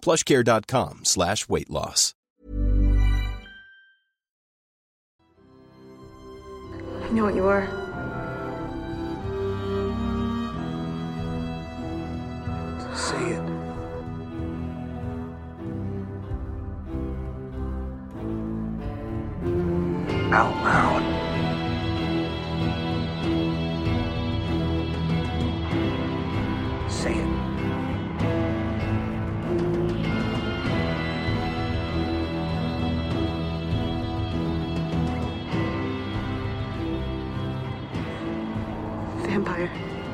plushcare.com slash weight loss. I know what you are. Say it. Out loud. Say it. Vampire.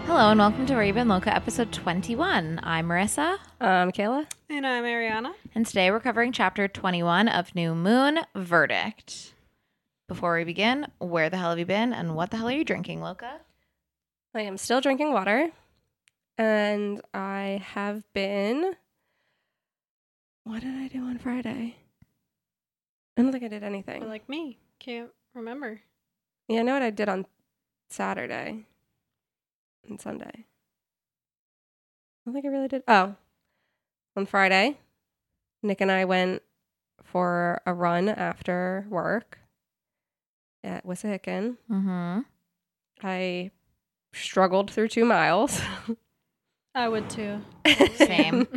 Hello and welcome to Raven Loca episode 21. I'm Marissa, Um, Kayla? And I'm Ariana. and today we're covering chapter 21 of New Moon Verdict. Before we begin, where the hell have you been and what the hell are you drinking, Loca? I am still drinking water. And I have been. What did I do on Friday? I don't think I did anything. Or like me. Can't remember. yeah, I know what I did on Saturday and Sunday. I don't think I really did. Oh, on Friday, Nick and I went for a run after work at Wissahickon. Mm-hmm. I struggled through two miles. I would too. Same.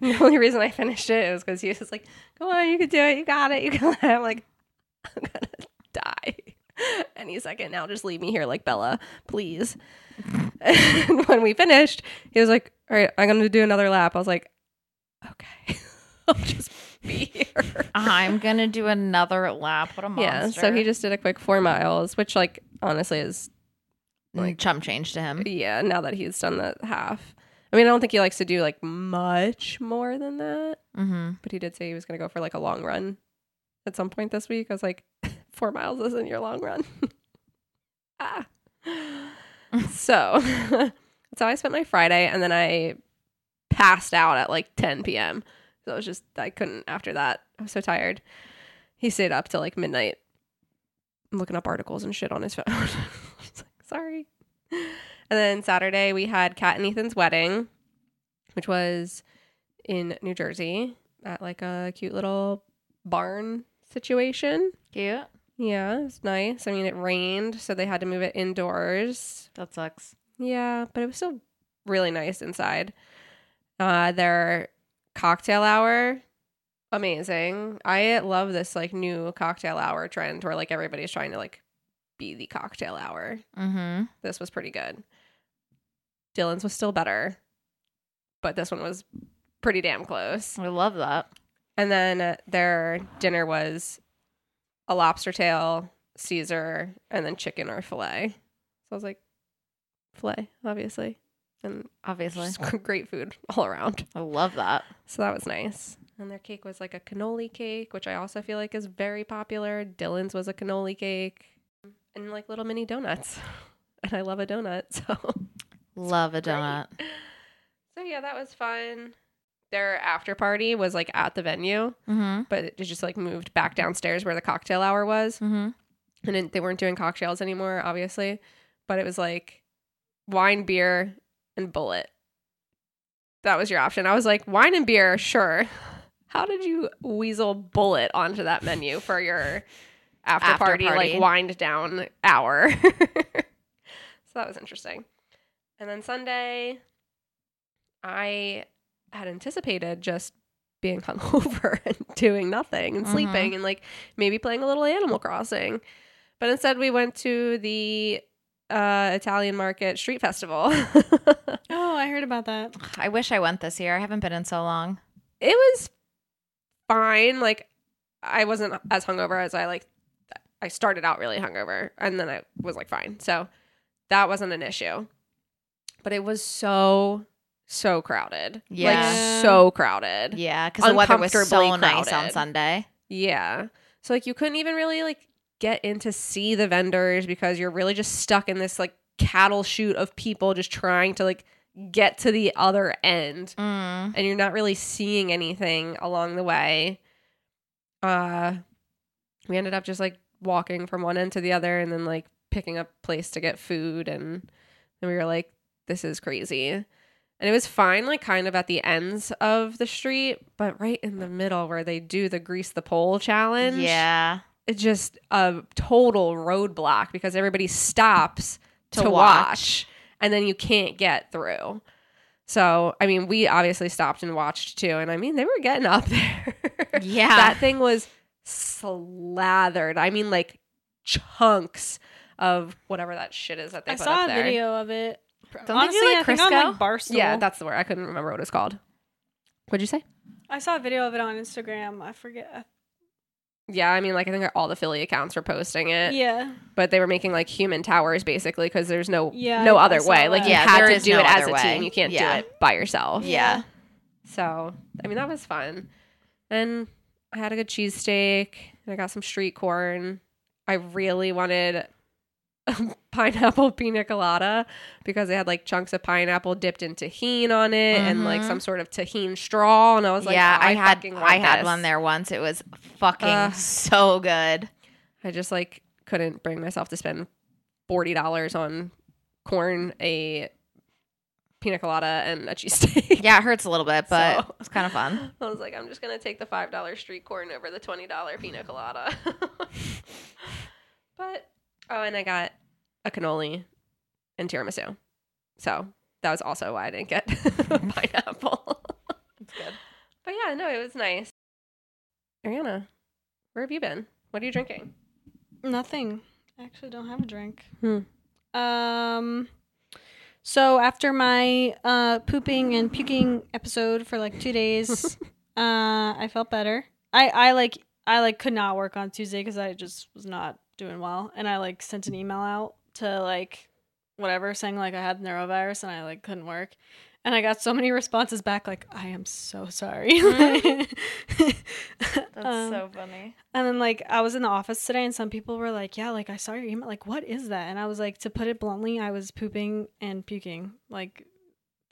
the only reason I finished it was because he was like, "Come on, you can do it. You got it. You got it." I'm like, "I'm gonna die." And second "Now just leave me here, like Bella, please." and when we finished, he was like, "All right, I'm gonna do another lap." I was like, "Okay, I'll just be here." I'm gonna do another lap. What a monster. yeah. So he just did a quick four miles, which, like, honestly, is like chump change to him. yeah. Now that he's done the half, I mean, I don't think he likes to do like much more than that. Mm-hmm. but he did say he was going to go for like a long run at some point this week. I was like, four miles isn't your long run. ah. so that's how I spent my Friday. And then I passed out at like 10 p.m. So I was just, I couldn't after that. I was so tired. He stayed up till like midnight looking up articles and shit on his phone. I was like, sorry. And then Saturday we had Kat and Ethan's wedding, which was in New Jersey at like a cute little barn situation. Cute. Yeah, it was nice. I mean, it rained, so they had to move it indoors. That sucks. Yeah, but it was still really nice inside. Uh, their cocktail hour, amazing. I love this like new cocktail hour trend where like everybody's trying to like be the cocktail hour. Mm-hmm. This was pretty good. Dylan's was still better, but this one was pretty damn close. I love that. And then uh, their dinner was a lobster tail, Caesar, and then chicken or filet. So I was like, filet, obviously. And Obviously. great food all around. I love that. So that was nice. And their cake was like a cannoli cake, which I also feel like is very popular. Dylan's was a cannoli cake and like little mini donuts. And I love a donut. So Love a donut. So yeah, that was fun. Their after party was like at the venue, Mm-hmm. but it just like moved back downstairs where the cocktail hour was. Mm-hmm. And it, they weren't doing cocktails anymore, obviously. But it was like wine, beer, and Bulleit. That was your option. I was like, wine and beer, sure. How did you weasel Bulleit onto that menu for your after, After party, party. like wind down hour? so that was interesting. And then Sunday, I had anticipated just being hungover and doing nothing and sleeping and like maybe playing a little Animal Crossing. But instead, we went to the uh, Italian Market Street Festival. Oh, I heard about that. I wish I went this year. I haven't been in so long. it was fine. Like I wasn't as hungover as I like. I started out really hungover, and then I was like fine. So that wasn't an issue. But it was so so crowded. Yeah. like so crowded. Yeah, because the weather was so nice on. Sunday. Yeah. So like you couldn't even really like get in to see the vendors because you're really just stuck in this like cattle chute of people just trying to like get to the other end Mm. and you're not really seeing anything along the way. Uh we ended up just like walking from one end to the other and then like picking up place to get food and then we were like this is crazy. And it was fine like kind of at the ends of the street, but right in the middle where they do the grease the pole challenge. Yeah. It's just a total roadblock because everybody stops To to, watch. watch. and then you can't get through. So, I mean, we obviously stopped and watched too. And I mean, they were getting up there. Yeah. that thing was slathered. I mean, like chunks of whatever that shit is that they I put saw a video of it. They do, Honestly, like, I think on like Crisco? Barstool. Yeah, that's the word. I couldn't remember what it's called. What'd you say? I saw a video of it on Instagram. I forget. Yeah, I mean, like I think all the Philly accounts were posting it. Yeah. but they were making like human towers basically because there's no Yeah, no I- I other saw way. Like that. you Yeah, had there to is do no it as other a way. team. You can't Yeah. do it by yourself. Yeah. So I mean that was fun, and I had a good cheesesteak and I got some street corn. I really wanted pineapple pina colada because they had like chunks of pineapple dipped in Tajín on it and like Mhm. some sort of Tajín straw. And I was like, yeah, "Oh, I, had fucking want I had this." one there once. It was fucking Ugh. so good. I just like couldn't bring myself to spend forty dollars on corn, a pina colada, and a cheesesteak. Yeah, it hurts a little bit, but So- it's kind of fun. I was like, I'm just gonna take the five dollar street corn over the twenty dollar pina colada. but oh, and I got a cannoli and tiramisu, so that was also why I didn't get pineapple. It's good. But yeah, no, it was nice. Ariana, where have you been? What are you drinking? Nothing. I actually don't have a drink. Hmm. Um. So after my uh pooping and puking episode for like two days, uh, I felt better. I I like I like could not work on Tuesday because I just was not doing well, and I like sent an email out to like whatever saying like I had norovirus and I like couldn't work. And I got so many responses back like I am so sorry. That's Um, so funny. and then like I was in the office today and some people were like, "Yeah, like I saw your email. Like what is that?" And I was like, to put it bluntly, I was pooping and puking. Like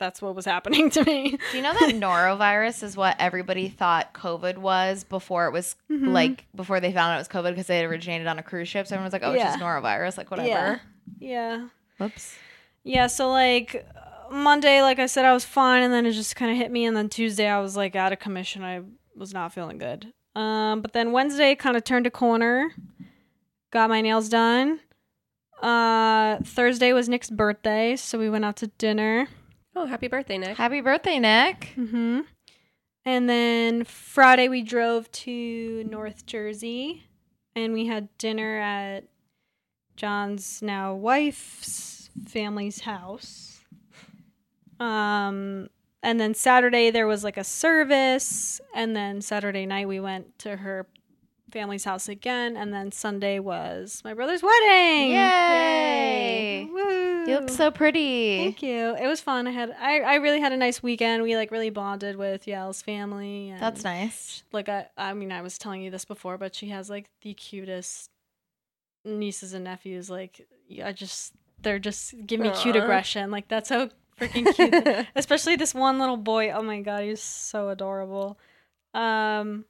that's what was happening to me. Do you know that norovirus is what everybody thought COVID was before it was Mhm. like before they found out it was COVID because it originated on a cruise ship? So everyone was like, "Oh, it's just norovirus, like whatever." Yeah. Yeah. Whoops. Yeah, so like Monday, like I said, I was fine, and then it just kind of hit me, and then Tuesday, I was like out of commission. I was not feeling good. Um, but then Wednesday kind of turned a corner. Got my nails done. Uh, Thursday was Nick's birthday, so we went out to dinner. Oh, happy birthday, Nick! Happy birthday, Nick. Mm-hmm. And then Friday we drove to North Jersey, and we had dinner at John's now wife's family's house. Um, and then Saturday there was like a service, and then Saturday night we went to her family's house again, and then Sunday was my brother's wedding. Yay! Woo! You look so pretty. Thank you. It was fun. I had I, I really had a nice weekend. We like really bonded with Yal's family. That's nice. Like I I mean I was telling you this before, but she has like the cutest nieces and nephews. Like I just they're just give me cute aggression. Like that's so freaking cute. Especially this one little boy. Oh my god, he's so adorable. Um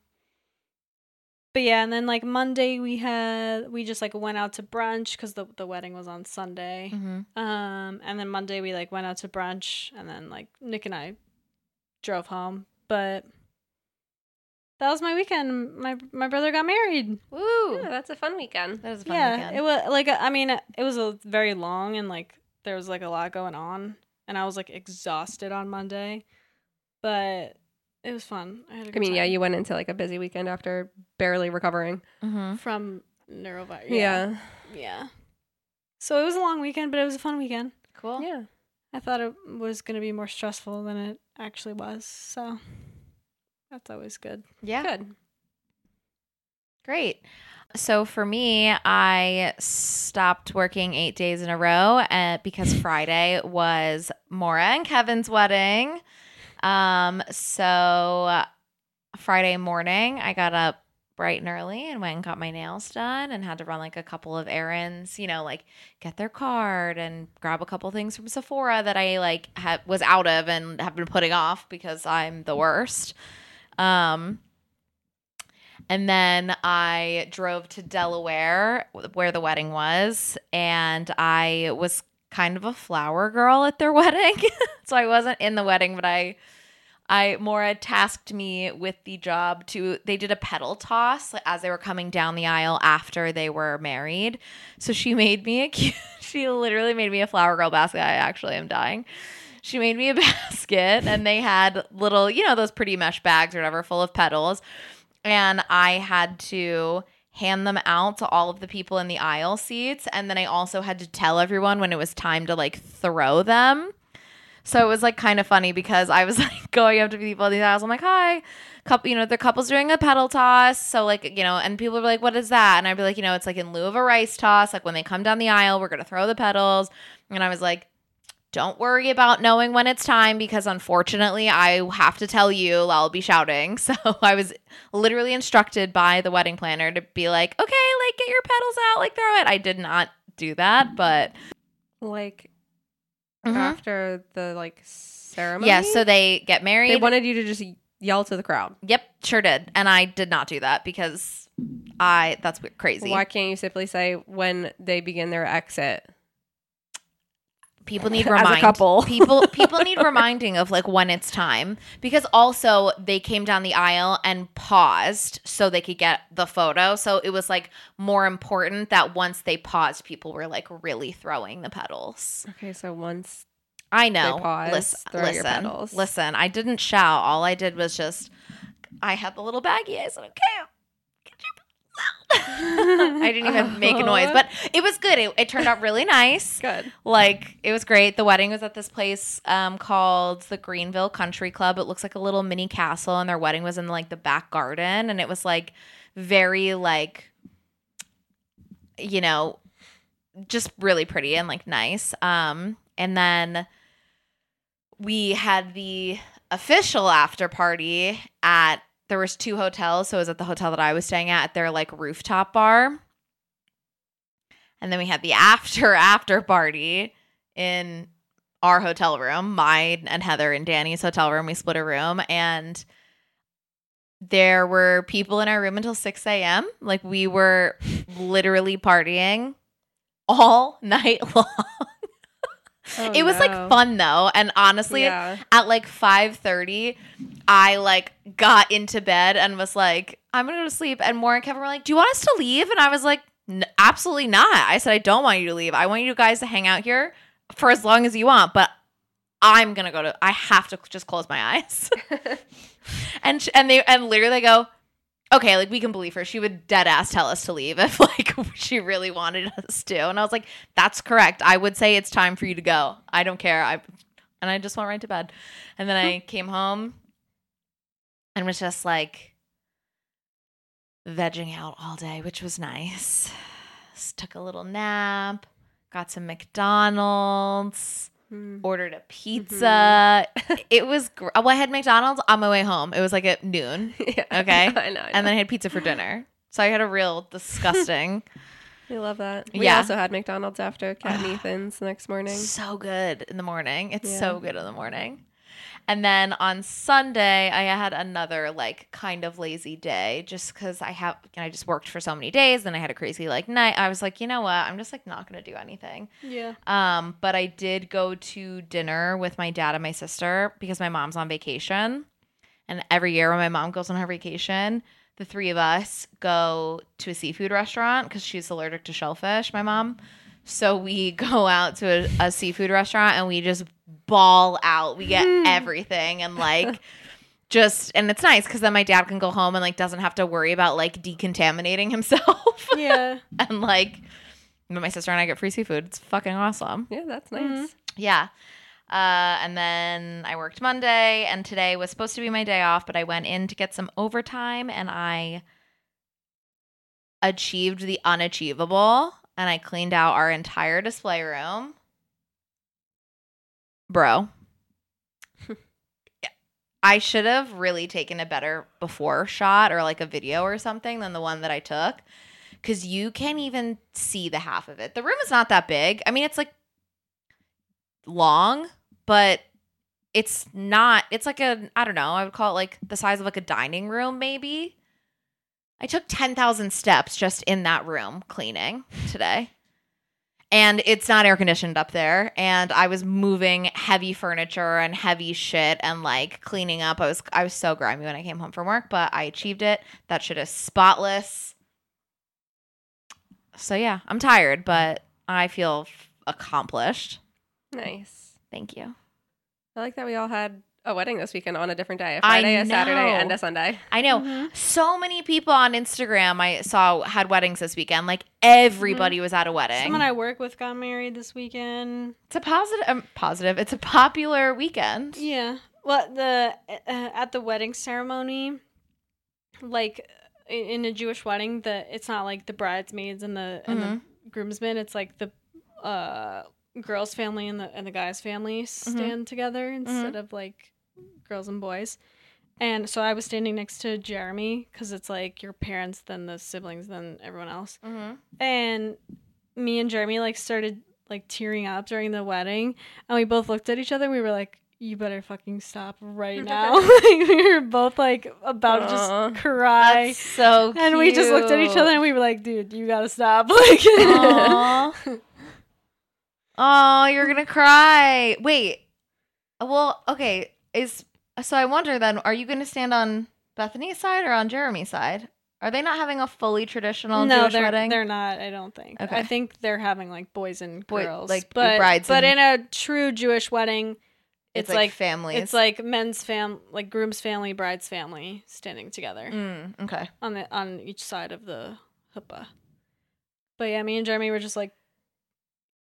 but yeah, and then like Monday we had we just like went out to brunch because the the wedding was on Sunday. Mm-hmm. Um, and then Monday we like went out to brunch, and then like Nick and I drove home. But that was my weekend. My my brother got married. Woo! Yeah, that's a fun weekend. That is a fun yeah, weekend. it was like I mean it was a very long and like there was like a lot going on, and I was like exhausted on Monday, but it was fun. I had a I good mean, yeah, you went into like a busy weekend after barely recovering. Mm-hmm. from norovirus. Yeah. yeah. So it was a long weekend, but it was a fun weekend. Cool. Yeah. I thought it was going to be more stressful than it actually was. So that's always good. Yeah. Good. Great. So for me, I stopped working eight days in a row uh, because Friday was Maura and Kevin's wedding. Um, so Friday morning, I got up bright and early and went and got my nails done and had to run like a couple of errands, you know, like get their card and grab a couple things from Sephora that I like had was out of and have been putting off because I'm the worst. Um and then I drove to Delaware where the wedding was and I was kind of a flower girl at their wedding. so I wasn't in the wedding, but I I Maura tasked me with the job to they did a petal toss as they were coming down the aisle after they were married. So she made me a cute she literally made me a flower girl basket. I actually am dying. She made me a basket and they had little, you know, those pretty mesh bags or whatever full of petals. And I had to hand them out to all of the people in the aisle seats and then I also had to tell everyone when it was time to like throw them. So it was like kind of funny because I was like going up to people in these aisles. I'm like, hi, couple, you know, the couple's doing a petal toss. So like, you know, and people were like, what is that? And I'd be like, you know, it's like in lieu of a rice toss. Like when they come down the aisle, we're gonna throw the petals. And I was like, don't worry about knowing when it's time because unfortunately I have to tell you I'll be shouting. So I was literally instructed by the wedding planner to be like, okay, like get your petals out, like throw it. I did not do that, but Like Mhm. after the like ceremony. yeah, so they get married. they wanted you to just yell to the crowd. Yep, sure did. And I did not do that because I that's crazy. Why can't you simply say when they begin their exit? People need As a remind couple. people people need reminding of like when it's time because also they came down the aisle and paused so they could get the photo. So it was like more important that once they paused, people were like really throwing the petals. Okay, so once I know. pause, listen, listen, petals. listen. I didn't shout. All I did was just I had the little baggie. I said, "Okay, get your petals out." I didn't even make a noise, but it was good. It, it turned out really nice. good. Like it was great. The wedding was at this place um, called the Greenville Country Club. It looks like a little mini castle, and their wedding was in like the back garden, and it was like very like you know just really pretty and like nice. Um, and then we had the official after party at there was two hotels, so it was at the hotel that I was staying at at their like rooftop bar. And then we had the after after party in our hotel room, mine and Heather and Danny's hotel room. We split a room and there were people in our room until 6 a.m. Like we were literally partying all night long. Oh, it was like fun though. And honestly, Yeah. at like 5:30, I like got into bed and was like, I'm gonna go to sleep. And Maura and Kevin were like, Do you want us to leave? And I was like, "N- absolutely not. I said, I don't want you to leave. I want you guys to hang out here for as long as you want, but I'm gonna go to I have to just close my eyes. and sh- and they and literally they go, Okay, like we can believe her. She would dead ass tell us to leave if like she really wanted us to. And I was like, That's correct. I would say it's time for you to go. I don't care. I and I just went right to bed. And then I came home and was just like vegging out all day, which was nice. Just took a little nap, got some McDonald's, Hmm. ordered a pizza. It was gr- well, I had McDonald's on my way home. It was like at noon. yeah. Okay. I know. I know. And then I had pizza for dinner. So I had a real disgusting, we love that. We Yeah. also had McDonald's after Kat and Ethan's the next morning. so good in the morning. It's Yeah. so good in the morning. And then on Sunday, I had another like kind of lazy day just because I have, I just worked for so many days. and I had a crazy like night. I was like, you know what? I'm just like not going to do anything. Yeah. Um, but I did go to dinner with my dad and my sister because my mom's on vacation. And every year when my mom goes on her vacation, the three of us go to a seafood restaurant because she's allergic to shellfish, my mom. So we go out to a, a seafood restaurant and we just ball out. We get everything and like just and it's nice because then my dad can go home and like doesn't have to worry about like decontaminating himself Yeah. and like my sister and I get free seafood. It's fucking awesome. Yeah, that's nice. Mm-hmm. Yeah. Uh, and then I worked Monday, and today was supposed to be my day off, but I went in to get some overtime and I achieved the unachievable and I cleaned out our entire display room. Bro. I should have really taken a better before shot or like a video or something than the one that I took because you can't even see the half of it. The room is not that big. I mean, it's like long, but it's not. It's like a I don't know. I would call it like the size of like a dining room, maybe. I took ten thousand steps just in that room cleaning today, and it's not air conditioned up there. And I was moving heavy furniture and heavy shit and like cleaning up. I was I was so grimy when I came home from work, but I achieved it. That shit is spotless. So yeah, I'm tired, but I feel f- accomplished. Nice. Thank you. I like that we all had a wedding this weekend on a different day. A I Friday, a Saturday, and a Sunday. I know so many people on Instagram I saw had weddings this weekend. Like everybody was at a wedding. Someone I work with got married this weekend. it's a positive, um, positive. It's a popular weekend. Yeah. Well, the uh, at the wedding ceremony, like in, in a Jewish wedding, the it's not like the bridesmaids and the and the groomsmen. It's like the uh girl's family and the and the guy's family stand together instead of like girls and boys. And so I was standing next to Jeremy because it's like your parents, then the siblings, then everyone else. Mm-hmm. and me and Jeremy like started like tearing up during the wedding, and we both looked at each other. and We were like, "You better fucking stop right now!" like, we were both like about to just cry, so cute. and we just looked at each other and we were like, "Dude, you gotta stop!" Like, oh, you're gonna cry. Wait. Well, okay. Is so I wonder then, are you gonna stand on Bethany's side or on Jeremy's side? Are they not having a fully traditional no, Jewish they're wedding? they're not. I don't think. Okay. I think they're having like boys and Boy- girls, like, but brides but in a true Jewish wedding. it's, It's, like, like families. It's like men's fam, like groom's family, bride's family, standing together. Mm, okay. on the on each side of the huppah. But yeah, me and Jeremy were just like,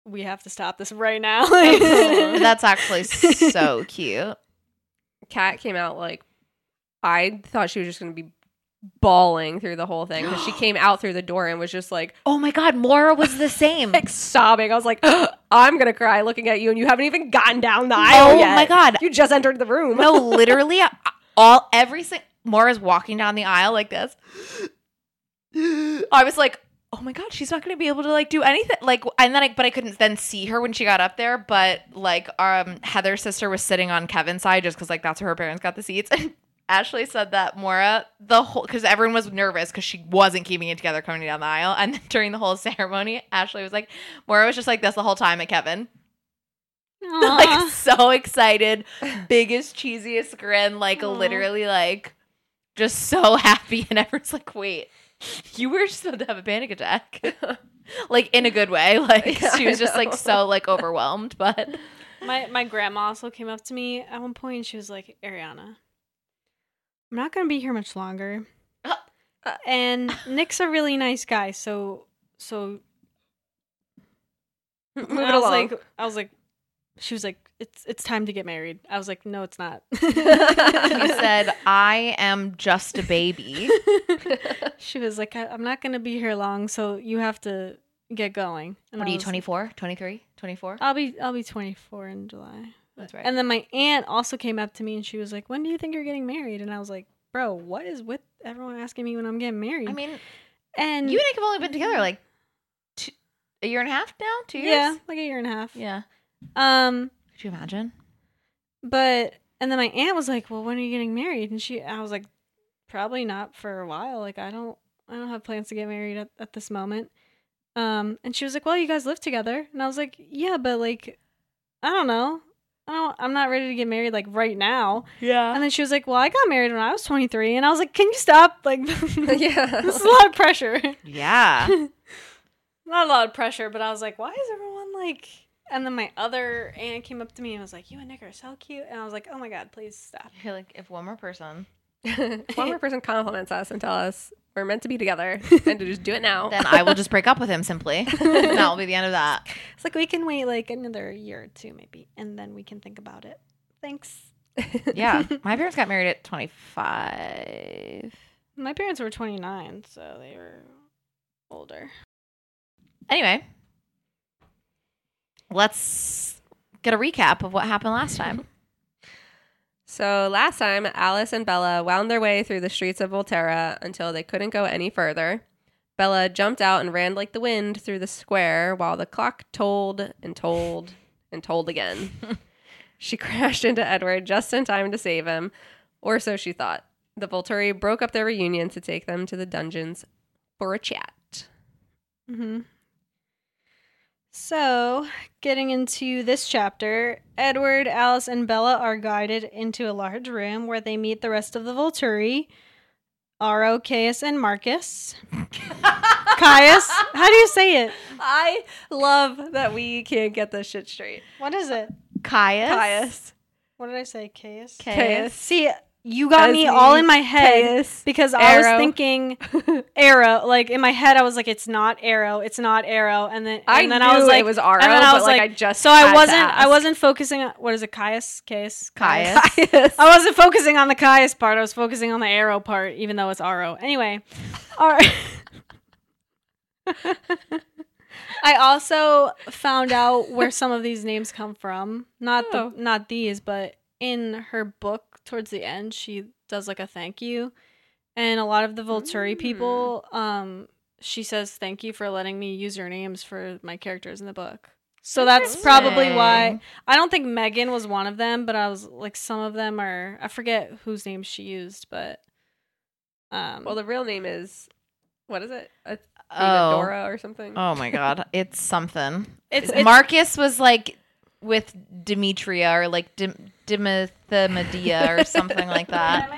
we have to stop this right now. That's actually so cute. Kat came out like I thought she was just gonna be bawling through the whole thing because she came out through the door and was just like Oh my god, Maura was the same. like sobbing. I was like, oh, I'm gonna cry looking at you, and you haven't even gotten down the aisle Oh yet. my God. You just entered the room. no, literally, all every single Maura's walking down the aisle like this. I was like, oh my god, she's not gonna be able to like do anything. Like, and then I, but I couldn't then see her when she got up there. But like, um, Heather's sister was sitting on Kevin's side just because like that's where her parents got the seats. And Ashley said that Maura the whole because everyone was nervous because she wasn't keeping it together coming down the aisle. And then during the whole ceremony, Ashley was like, Maura was just like this the whole time at Kevin like so excited, biggest cheesiest grin, like literally like just so happy, and everyone's like, "Wait, you were just about to have a panic attack." like in a good way. Like Yeah, she was just like so like overwhelmed, but my my grandma also came up to me at one point and she was like, Ariana, I'm not gonna be here much longer. Uh, and Nick's a really nice guy, so so Move it I was along. like I was like she was like, It's it's time to get married. I was like, No, it's not. he said, "I am just a baby." she was like, I, I'm not gonna be here long, so you have to get going. And What I are you, 24, 23, 24? I'll be I'll be 24 in July. That's right. And then my aunt also came up to me and she was like, "When do you think you're getting married?" And I was like, "Bro, what is with everyone asking me when I'm getting married?" I mean, and you and I have only been together like two, a year and a half now, two years. yeah, like a year and a half. yeah. Um, Could you imagine? but and then my aunt was like, "Well, when are you getting married?" And she, I was like, "Probably not for a while. Like, I don't, I don't have plans to get married at, at this moment." Um, and she was like, "Well, you guys live together," and I was like, "Yeah, but like, I don't know." I don't, I'm not ready to get married like right now. Yeah. And then she was like, "Well, I got married when I was 23," and I was like, "Can you stop? Like, yeah. this is a lot of pressure. Yeah. Not a lot of pressure, but I was like, why is everyone like And then my other aunt came up to me and was like, "You and Nick are so cute." And I was like, "Oh my god, please stop." You're like, if one more person, One more person compliments us and tell us we're meant to be together and to just do it now. then I will just break up with him simply. that will be the end of that. It's like we can wait like another year or two maybe, and then we can think about it. Thanks. Yeah. My parents got married at 25. My parents were 29, so they were older. Anyway, let's get a recap of what happened last time. So last time, Alice and Bella wound their way through the streets of Volterra until they couldn't go any further. Bella jumped out and ran like the wind through the square while the clock tolled and tolled and tolled again. she crashed into Edward just in time to save him, or so she thought. The Volturi broke up their reunion to take them to the dungeons for a chat. Mm-hmm. So, getting into this chapter, Edward, Alice, and Bella are guided into a large room where they meet the rest of the Volturi. Aro, Caius, and Marcus. Caius? How do you say it? I love that we can't get this shit straight. What is it? Caius. Caius. What did I say? Caius? Caius. See, you got me all in my head because I was thinking arrow. Like in my head, I was like, "It's not arrow. It's not arrow." And then, and I then knew I was like, it was Aro, and then I but, was like, like, I just so I wasn't. I wasn't focusing on what is it, Caius? Caius? Caius. Caius. I wasn't focusing on the Caius part. I was focusing on the arrow part, even though it's Aro. Anyway, all right. I also found out where some of these names come from. Not Oh. the not these, but in her book towards the end, she does like a thank you, and a lot of the Volturi people, um, she says thank you for letting me use your names for my characters in the book. So that's probably why I don't think Megan was one of them, but I was like some of them are I forget whose name she used, but um Well, the real name is what is it? A- Oh. Dora or something. Oh my god, it's something. It's- It's, it's- Marcus was like with Demetria or like Dim- Dimethymedea or something like that.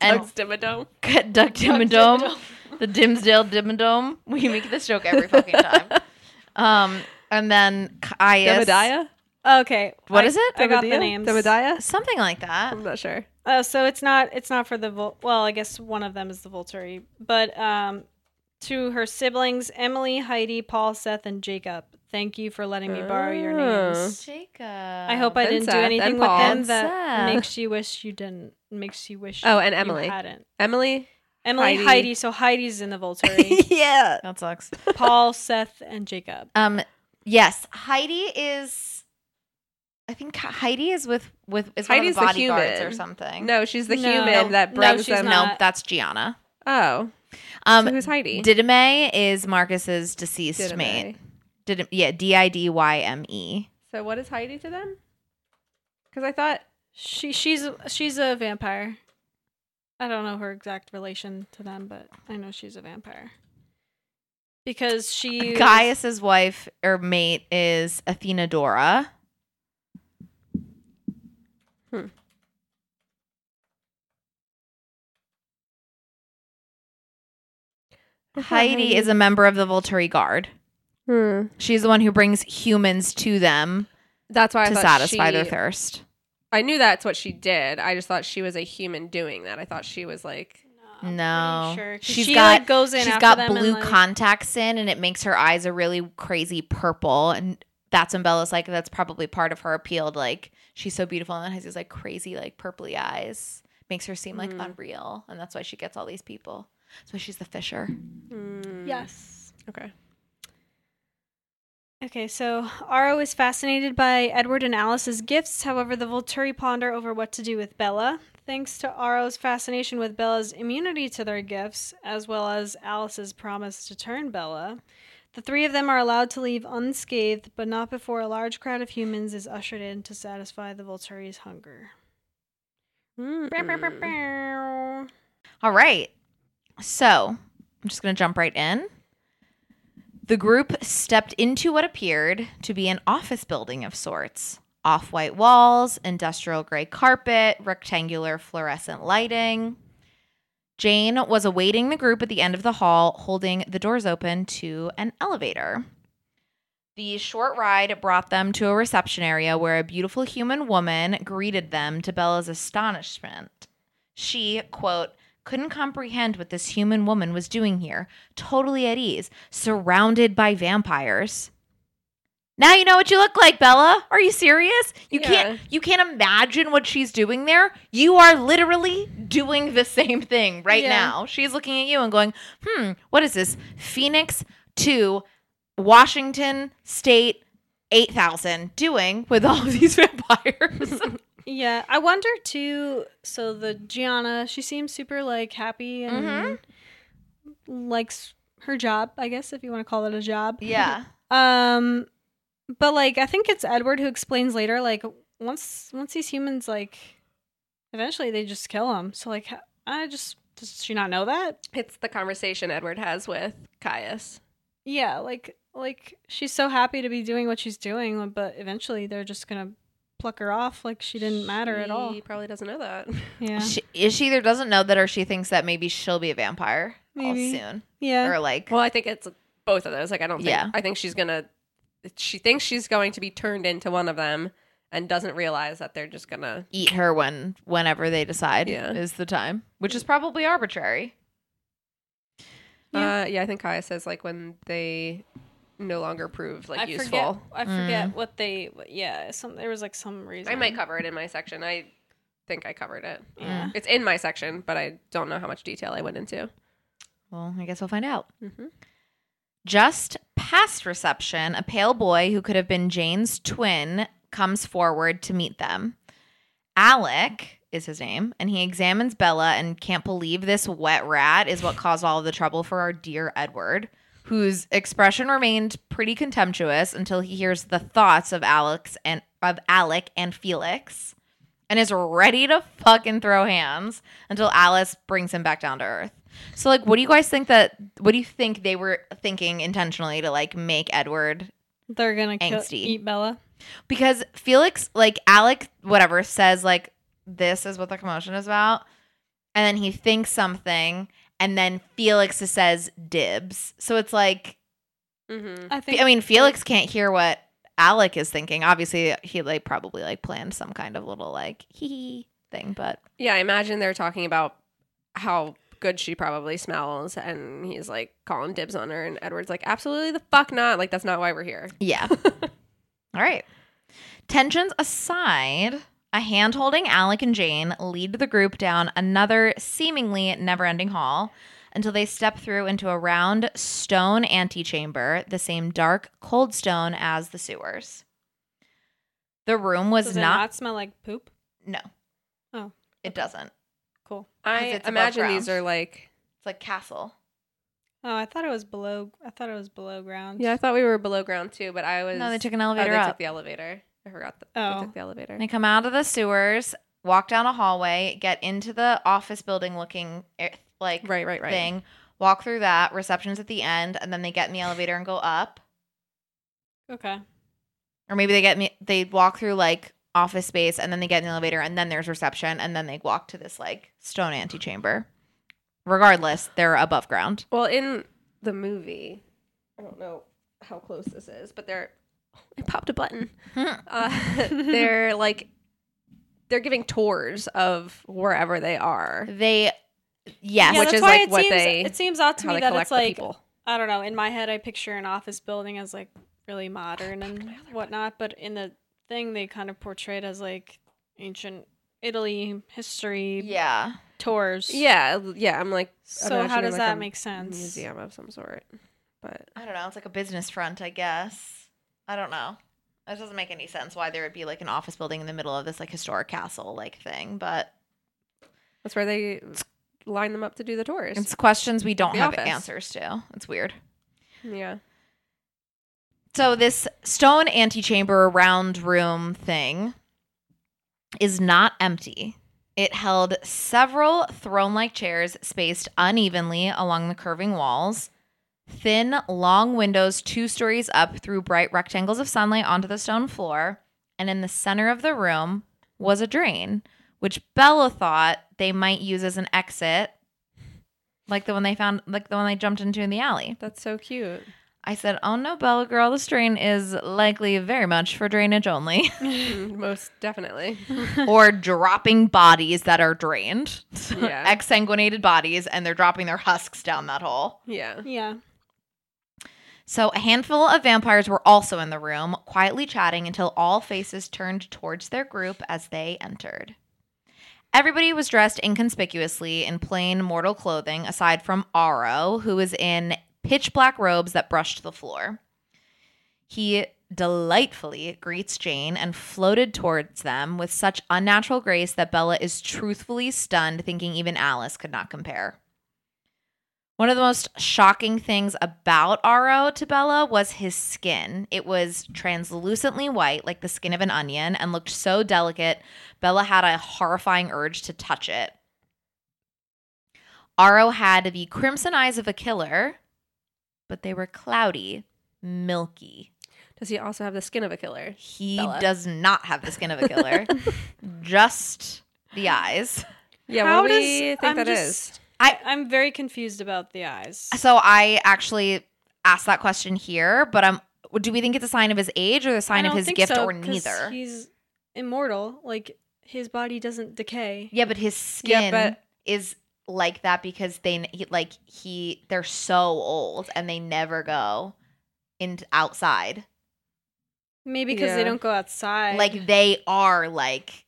And Doug's Dimmadome. Doug Dimmadome, the Dimmsdale Dimmadome. We make this joke every fucking time. Um, and then Caius. Dimadiah? okay. What I- is it? I got the Dimadiah? names. Dimadiah? Something like that. I'm not sure. Uh, so it's not it's not for the Vol- well, I guess one of them is the Volturi, but um to her siblings Emily, Heidi, Paul, Seth, and Jacob. Thank you for letting me borrow your Oh. names. Jacob. I hope I didn't do anything with Paul. them And that Seth. makes you wish you didn't. Makes you wish. Oh, and you Emily. hadn't. Emily? Emily, Heidi. Heidi. So Heidi's in the Volturi. yeah. that sucks. Paul, Seth, and Jacob. Um, yes, Heidi is. I think Heidi is with with is Heidi's the one of the bodyguards human. or something. No, she's the No. human that No, brings she's them. not. no, that's Gianna. Oh. Um, so who's Heidi? Didyme is Marcus's deceased Didyme. mate. Did yeah, D I D Y M E. So what is Heidi to them? Because I thought She she's she's a vampire. I don't know her exact relation to them, but I know she's a vampire. Because she Caius's wife or mate is Athenadora. Hmm. Heidi is a member of the Volturi Guard. Hmm. She's the one who brings humans to them That's why I to thought satisfy their thirst. I knew that's what she did. I just thought she was a human doing that. I thought she was like No, sure, 'cause she's she, got like, goes in she's after got them and, blue like- contacts in, and it makes her eyes a really crazy purple. And that's when Bella's like, that's probably part of her appeal. Like she's so beautiful and then has these like crazy like purpley eyes, makes her seem like Mm-hmm. unreal, and that's why she gets all these people. So she's the Fisher. hmm. Yes. Okay. Okay, so Aro is fascinated by Edward and Alice's gifts. However, the Volturi ponder over what to do with Bella. Thanks to Aro's fascination with Bella's immunity to their gifts, as well as Alice's promise to turn Bella, the three of them are allowed to leave unscathed, but not before a large crowd of humans is ushered in to satisfy the Volturi's hunger. Mm-mm. All right. So I'm just going to jump right in. The group stepped into what appeared to be an office building of sorts off white walls, industrial gray carpet, rectangular fluorescent lighting. Jane was awaiting the group at the end of the hall, holding the doors open to an elevator. The short ride brought them to a reception area where a beautiful human woman greeted them to Bella's astonishment. She, quote, couldn't comprehend what this human woman was doing here, totally at ease, surrounded by vampires. Now you know what you look like, Bella. Are you serious? You Yeah. can't you can't imagine what she's doing there. You are literally doing the same thing right Yeah. now. She's looking at you and going, "Hmm, what is this? Phoenix to Washington State 8000 doing with all of these vampires?" Yeah, I wonder too. So the Gianna, she seems super like happy and likes her job. I guess if you want to call it a job. yeah. Um, but like I think it's Edward who explains later. Like once once these humans like, eventually they just kill him. So like I just does she not know that? It's the conversation Edward has with Caius. Yeah, like like she's so happy to be doing what she's doing, but eventually they're just gonna pluck her off like she didn't matter at all. He probably doesn't know that. Yeah, She, is she either doesn't know that or she thinks that maybe she'll be a vampire Maybe. all soon. yeah. Or like Well, I think it's both of those. Like, I don't think. Yeah. I think she's gonna. She thinks she's going to be turned into one of them, and doesn't realize that they're just gonna. eat her when whenever they decide Yeah. is the time, which is probably arbitrary. Yeah. Uh, yeah, I think Kaya says like when they no longer prove like I useful. forget. I forget Mm. what they. Yeah, some there was like some reason. I might cover it in my section. I think I covered it. Yeah. It's in my section, but I don't know how much detail I went into. Well, I guess we'll find out. Mm-hmm. Just past reception, a pale boy who could have been Jane's twin comes forward to meet them. Alec is his name, and he examines Bella and can't believe this wet rat is what caused all of the trouble for our dear Edward, whose expression remained pretty contemptuous until he hears the thoughts of Alex and of Alec and Felix and is ready to fucking throw hands until Alice brings him back down to earth. So like what do you guys think that what do you think they were thinking intentionally to like make Edward They're gonna kill, Angsty. eat Bella. because Felix like Alec whatever says like this is what the commotion is about and then he thinks something and then Felix says dibs. So it's like Mm-hmm. I think. I mean Felix can't hear what Alec is thinking. Obviously he like probably like planned some kind of little like hee hee thing, but Yeah, I imagine they're talking about how good she probably smells, and he's like calling dibs on her, and Edward's like, absolutely the fuck not. Like that's not why we're here. Yeah. All right. Tensions aside, a hand holding Alec and Jane lead the group down another seemingly never ending hall until they step through into a round stone antechamber, the same dark, cold stone as the sewers. The room was Does it not, not smell like poop? No, Oh, it doesn't. cool. I it's above imagine these are like. It's like castle. Oh, I thought it was below. I thought it was below ground. Yeah, I thought we were below ground too, but I was. No, they took an Oh, elevator they up. took the elevator. I forgot that Oh. they took the elevator. They come out of the sewers, walk down a hallway, get into the office building looking eh, like Right, right, right. thing, walk through that, reception's at the end, and then they get in the elevator and go up. Okay. Or maybe they get me they walk through like office space and then they get in the elevator and then there's reception and then they walk to this like stone antechamber. Regardless, they're above ground. Well, in the movie, I don't know how close this is, but they're. I popped a button. uh, they're like, they're giving tours of wherever they are. They yes, yeah, which that's is, why like, it what seems, they- It seems odd to me that it's like people. I don't know. In my head, I picture an office building as like really modern and whatnot, but in the thing, they kind of portray it as like ancient Italy history yeah. tours. Yeah, yeah. I'm like. So how does like, that make sense? Museum of some sort, but I don't know. It's like a business front, I guess. I don't know. This doesn't make any sense why there would be like an office building in the middle of this like historic castle like thing, but that's where they line them up to do the tours. it's questions we don't The have office. answers to. It's weird. yeah. So this stone antechamber round room thing is not empty. It held several throne-like chairs spaced unevenly along the curving walls. Thin, long windows two stories up threw bright rectangles of sunlight onto the stone floor, and in the center of the room was a drain, which Bella thought they might use as an exit, like the one they found, like the one they jumped into in the alley. That's so cute. I said, "Oh no, Bella girl, this drain is likely very much for drainage only, Mm, Most definitely. or dropping bodies that are drained, Yeah. exsanguinated bodies, and they're dropping their husks down that hole." Yeah. Yeah. So a handful of vampires were also in the room, quietly chatting until all faces turned towards their group as they entered. Everybody was dressed inconspicuously in plain mortal clothing, aside from Aro, who was in pitch black robes that brushed the floor. He delightfully greets Jane and floated towards them with such unnatural grace that Bella is truthfully stunned, thinking even Alice could not compare. One of the most shocking things about Aro to Bella was his skin. It was translucently white, like the skin of an onion, and looked so delicate, Bella had a horrifying urge to touch it. Aro had the crimson eyes of a killer, but they were cloudy, milky. Does he also have the skin of a killer? He Bella. does not have the skin of a killer, just the eyes. Yeah, How what do does- we think I'm that is? Just- I- I'm very confused about the eyes. So I actually asked that question here, but um, do we think it's a sign of his age or the sign of his gift so, or 'cause neither? He's immortal. Like his body doesn't decay. Yeah, but his Yeah, skin but- is like that because they like he they're so old and they never go in outside. Maybe because Yeah. they don't go outside. Like they are like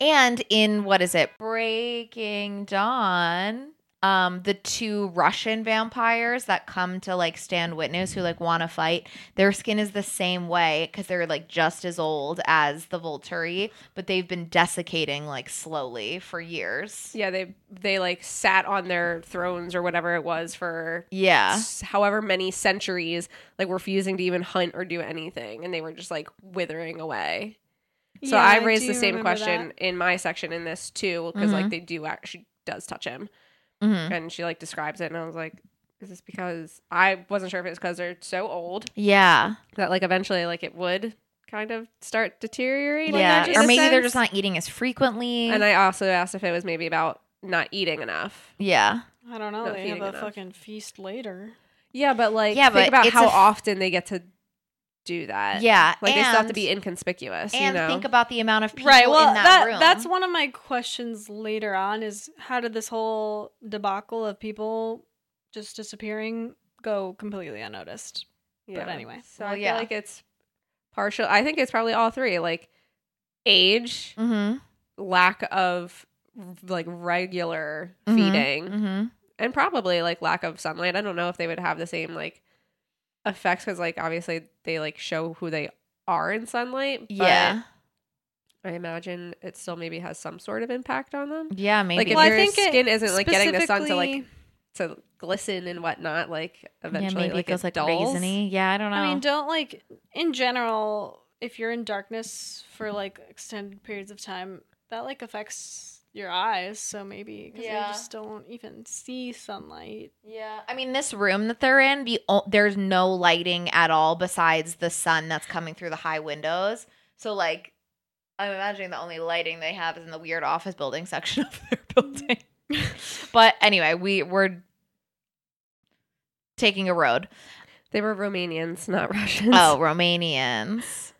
and in what is it? Breaking Dawn. Um, the two Russian vampires that come to like stand witness who like want to fight, their skin is the same way because they're like just as old as the Volturi, but they've been desiccating like slowly for years. Yeah, they they like sat on their thrones or whatever it was for Yeah. s- however many centuries, like refusing to even hunt or do anything, and they were just like withering away. So Yeah, I raised do the same question that. in my section in this too, because Mhm. like they do actually does touch him, hmm and she like describes it, and I was like, is this because I wasn't sure if it's because they're so old Yeah. that like eventually like it would kind of start deteriorating. yeah. Or a maybe they're just not eating as frequently. And I also asked if it was maybe about not eating enough. yeah. I don't know. Not they have a enough. fucking feast later. Yeah, but like Yeah, think but about how a f- often they get to do that. Yeah. Like they still have to be inconspicuous. And you know? think about the amount of people right. Well, in that, that, room. that's one of my questions later on. Is how did this whole debacle of people just disappearing go completely unnoticed? yeah. But anyway. So Well, I feel yeah. like it's partial. I think it's probably all three. Like age, Mm-hmm. lack of like regular Mhm. feeding, Mm-hmm. and probably like lack of sunlight. I don't know if they would have the same like effects because like obviously they like show who they are in sunlight. But Yeah. I imagine it still maybe has some sort of impact on them. Yeah. Maybe. Like if Well, I your think skin isn't like getting the sun to like to glisten and whatnot, like yeah, eventually maybe like it goes like dulls. raisiny. Yeah. I don't know. I mean, don't like in general. If you're in darkness for like extended periods of time, that like affects your eyes. So maybe because Yeah. they just don't even see sunlight. Yeah, I mean, this room that they're in, the there's no lighting at all besides the sun that's coming through the high windows. So, like, I'm imagining the only lighting they have is in the weird office building section of their mm. building. but anyway, we we're taking a road. They were Romanians, not Russians. Oh, Romanians.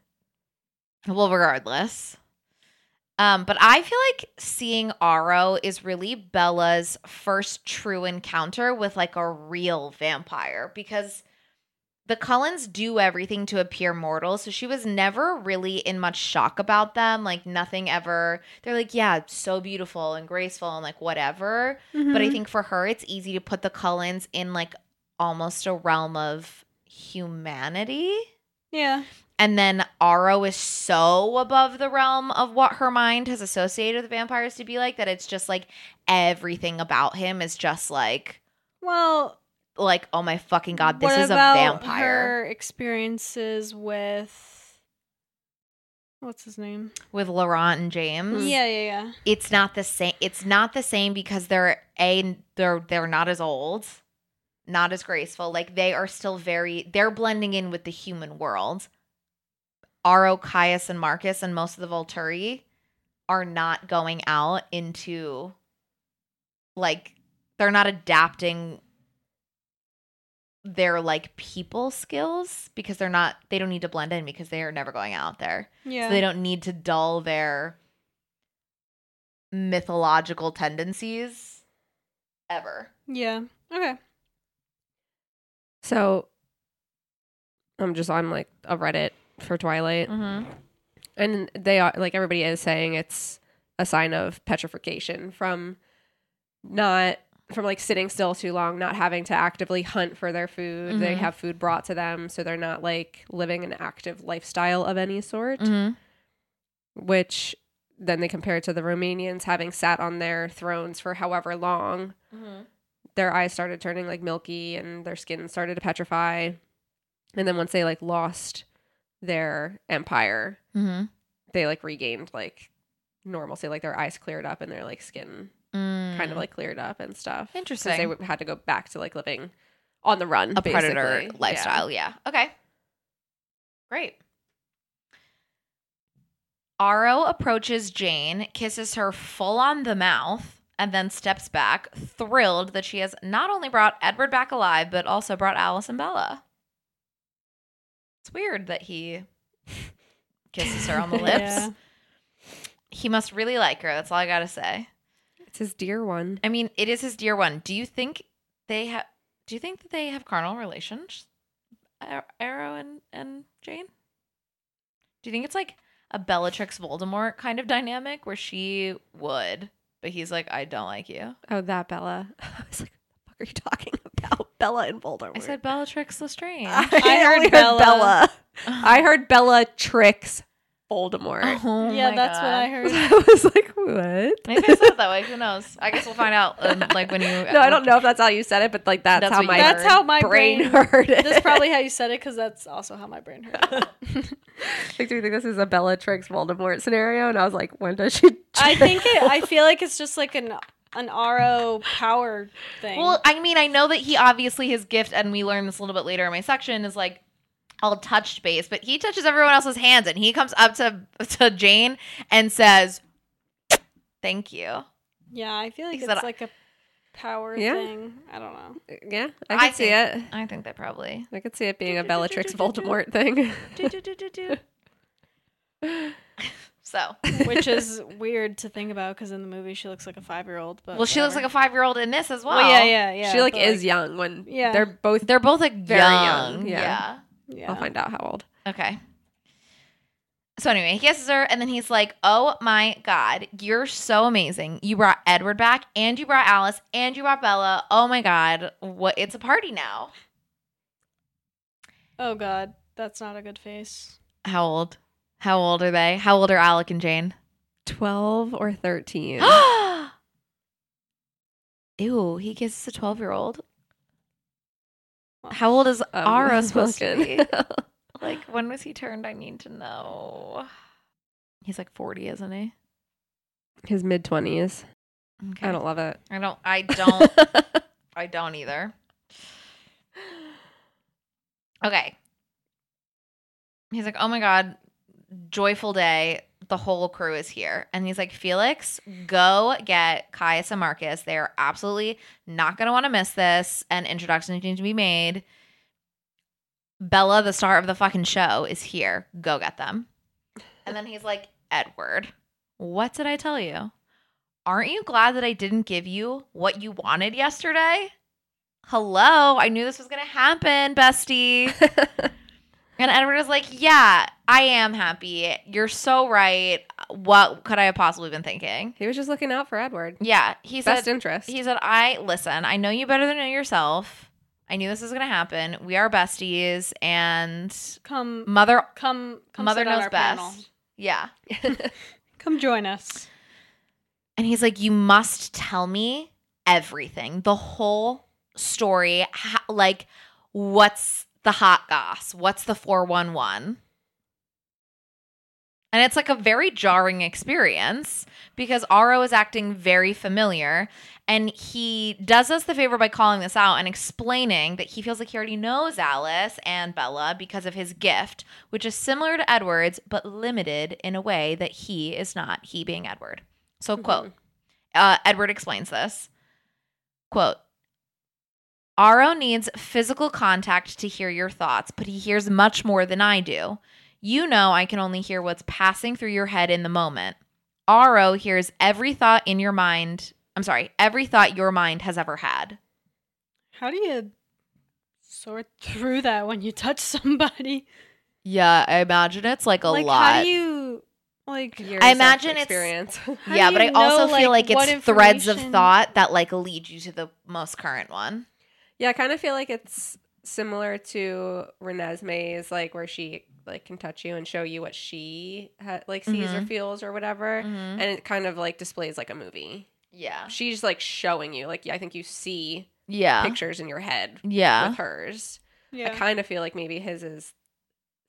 Well, regardless. Um, but I feel like seeing Aro is really Bella's first true encounter with like a real vampire because the Cullens do everything to appear mortal, so she was never really in much shock about them. Like nothing ever. They're like, yeah, so beautiful and graceful and like whatever. But Mm-hmm. I think for her, it's easy to put the Cullens in like almost a realm of humanity. yeah, And then Aro is so above the realm of what her mind has associated with vampires to be like that it's just like everything about him is just like well, like oh my fucking god this is a vampire Her experiences with what's his name? with Laurent and James. Mm. Yeah, yeah, yeah. It's not the same it's not the same because they're a they're they're not as old, not as graceful. Like they are still very they're blending in with the human world. Aro, Caius, and Marcus and most of the Volturi are not going out into like they're not adapting their like people skills because they're not they don't need to blend in because they are never going out there. Yeah. So they don't need to dull their mythological tendencies ever. yeah. Okay. So I'm just on like a Reddit for Twilight. Mm-hmm. and they are like everybody is saying it's a sign of petrification from not from like sitting still too long not having to actively hunt for their food they Mhm. have food brought to them so they're not like living an active lifestyle of any sort Mm-hmm. which then they compare it to the romanians having sat on their thrones for however long Mm-hmm. their eyes started turning like milky and their skin started to petrify and then once they like lost their empire Mm-hmm. they like regained like normalcy like their eyes cleared up and their like skin kind of like cleared up and stuff Mm. Interesting. they had to go back to like living on the run a predator basically. Yeah. lifestyle. Yeah. Okay. Great. Aro approaches Jane, kisses her full on the mouth, and then steps back, thrilled that she has not only brought Edward back alive, but also brought Alice and Bella. It's weird that he kisses her on the lips. Yeah. He must really like her. That's all I got to say. it's his dear one I mean, it is his dear one. Do you think they have? Do you think that they have carnal relations, Aro and and Jane? Do you think it's like a Bellatrix Voldemort kind of dynamic where she would, but he's like, I don't like you. oh that bella i was like what the fuck are you talking about bella and voldemort I said Bellatrix Lestrange. i, I heard heard Bella. bella, i heard bella tricks voldemort Oh yeah, my that's what I heard. i was like what Maybe I said it that way. Who knows? I guess we'll find out. Um, like when you. no i don't know if that's how you said it but like that's, That's how my That's how my brain, brain, heard it That's probably how you said it because that's also how my brain heard it. like do you think this is a Bella bellatrix voldemort scenario and i was like when does she I think it. I feel like it's just like an an Aro power thing. Well, I mean, I know that he obviously his gift, and we learn this a little bit later in my section, is like all touched base, but he touches everyone else's hands, and he comes up to to Jane and says, "Thank you." yeah, I feel like He it's said- like a power Yeah. thing. I don't know. Uh, yeah i could see think, it I think that probably. I could see it being a Bellatrix Voldemort thing. So, Which is weird to think about because in the movie she looks like a five year old. But well, she looks like a five year old in this as well. Well, yeah, yeah, yeah. she like but, is young when Yeah. they're both. They're both like Very young. young, yeah. Yeah. I'll find out how old. Okay. So anyway, he kisses her, and then he's like, "Oh my god, you're so amazing! You brought Edward back, and you brought Alice, and you brought Bella. Oh my god, what? It's a party now. Oh God, that's not a good face. How old? How old are they? How old are Alec and Jane? Twelve or thirteen. Ew, he kisses a twelve-year-old. How old is Um, Aro supposed to be? Like, when was he turned? I need to know. He's like forty, isn't he? His mid twenties. Okay. I don't love it. I don't. I don't. I don't either. Okay. He's like, oh my God, joyful day. The whole crew is here. And he's like, Felix, go get Caius and Marcus. They are absolutely not going to want to miss this. And introductions need to be made. Bella, the star of the fucking show, is here. Go get them. And then he's like, Edward, what did I tell you? Aren't you glad that I didn't give you what you wanted yesterday? Hello, I knew this was going to happen, bestie. and Edward was like, Yeah, I am happy. You're so right. What could I have possibly been thinking? he was just looking out for Edward. Yeah, he Best said, interest. He said, I listen, I know you better than you know yourself. I knew this was going to happen. We are besties, and Come, mother, come, come. mother knows best. panel. Yeah. Come join us. And he's like, You must tell me everything, the whole story. Ha- like, what's the hot goss? What's the 411? And it's like a very jarring experience because Aro is acting very familiar. And he does us the favor by calling this out and explaining that he feels like he already knows Alice and Bella because of his gift, which is similar to Edward's, but limited in a way that he is not, he being Edward. So, quote, uh, Edward explains this. Quote, Aro needs physical contact to hear your thoughts, but he hears much more than I do. You know I can only hear what's passing through your head in the moment. Aro hears every thought in your mind. I'm sorry, every thought your mind has ever had. How do you sort through that when you touch somebody? Yeah, I imagine it's like a like, lot. how do you like? Years I of imagine it's- experience. How yeah, but I you also know, feel like, like it's threads of thought that like lead you to the most current one. Yeah, I kind of feel like it's similar to Renesmee's, like where she like can touch you and show you what she ha- like sees or Mhm. feels or whatever, Mhm. and it kind of like displays like a movie. Yeah. She's like showing you, like yeah, I think you see Yeah. pictures in your head Yeah. with hers. I kind of feel like maybe his is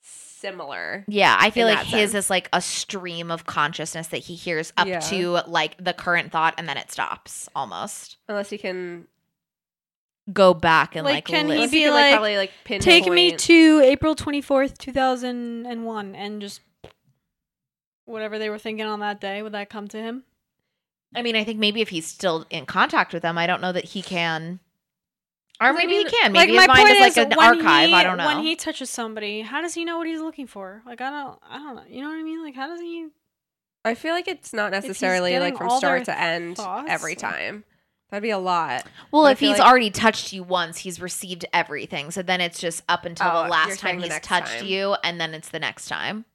similar. Yeah, I feel like that his sense. is like a stream of consciousness that he hears up Yeah. to like the current thought and then it stops almost. Unless he can, Go back and Like, like, can he list- unless be like, like probably like pinpoint. Take me to April twenty fourth, two thousand and one, and just whatever they were thinking on that day. Would that come to him? I mean, I think maybe if he's still in contact with them, I don't know that he can. Or 'Cause I maybe mean, he can. like Maybe my his mind point is like is, an when archive. he- I don't know. When he touches somebody, how does he know what he's looking for? Like I don't, I don't know. You know what I mean? Like how does he? I feel like it's not necessarily like from start to end thoughts, every like- time. That'd be a lot. well, but if he's like- already touched you once, he's received everything. So then it's just up until Oh, the last time the he's touched time. you, and then it's the next time.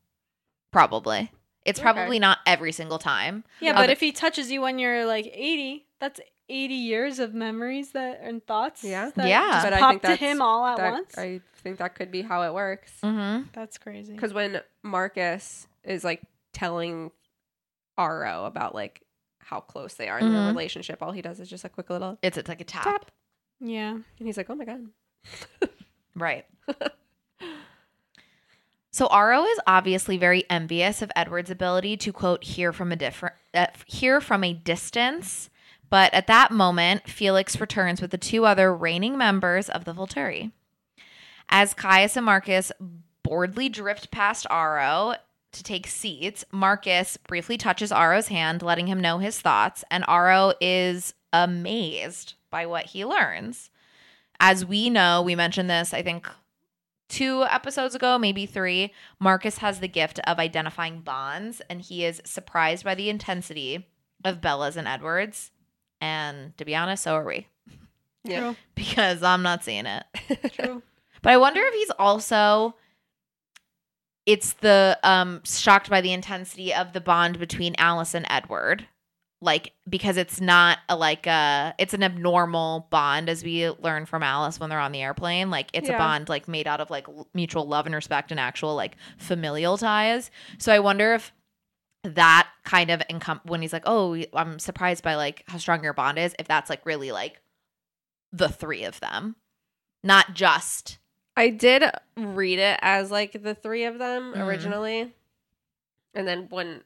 Probably. It's Okay. probably not every single time. Yeah, Other- but if he touches you when you're like eighty, that's eighty years of memories that and thoughts. Yeah. that Yeah. just But I think to that's- him all at That- once. I think that could be how it works. Mm-hmm. That's crazy. Because when Marcus is like telling Aro about like how close they are in their Mhm. relationship, all he does is just a quick little It's, it's like a tap. tap, Yeah. and he's like, "Oh my god." Right. so Aro is obviously very envious of Edward's ability to quote hear from a different uh, hear from a distance. But at that moment, Felix returns with the two other reigning members of the Volturi. As Caius and Marcus boredly drift past Aro to take seats, Marcus briefly touches Aro's hand, letting him know his thoughts, and Aro is amazed by what he learns. As we know, we mentioned this, I think, two episodes ago, maybe three. Marcus has the gift of identifying bonds, and he is surprised by the intensity of Bella's and Edward's. And to be honest, so are we, Yeah. True. because I'm not seeing it. True. But I wonder if he's also it's the um shocked by the intensity of the bond between Alice and Edward. Like because it's not a like a it's an abnormal bond as we learn from Alice when they're on the airplane. Like it's a bond like made out of like mutual love and respect and actual like familial ties. So I wonder if that kind of encom- when he's like, "Oh, I'm surprised by like how strong your bond is," if that's like really like the three of them, not just I did read it as like the three of them Mhm. originally, and then when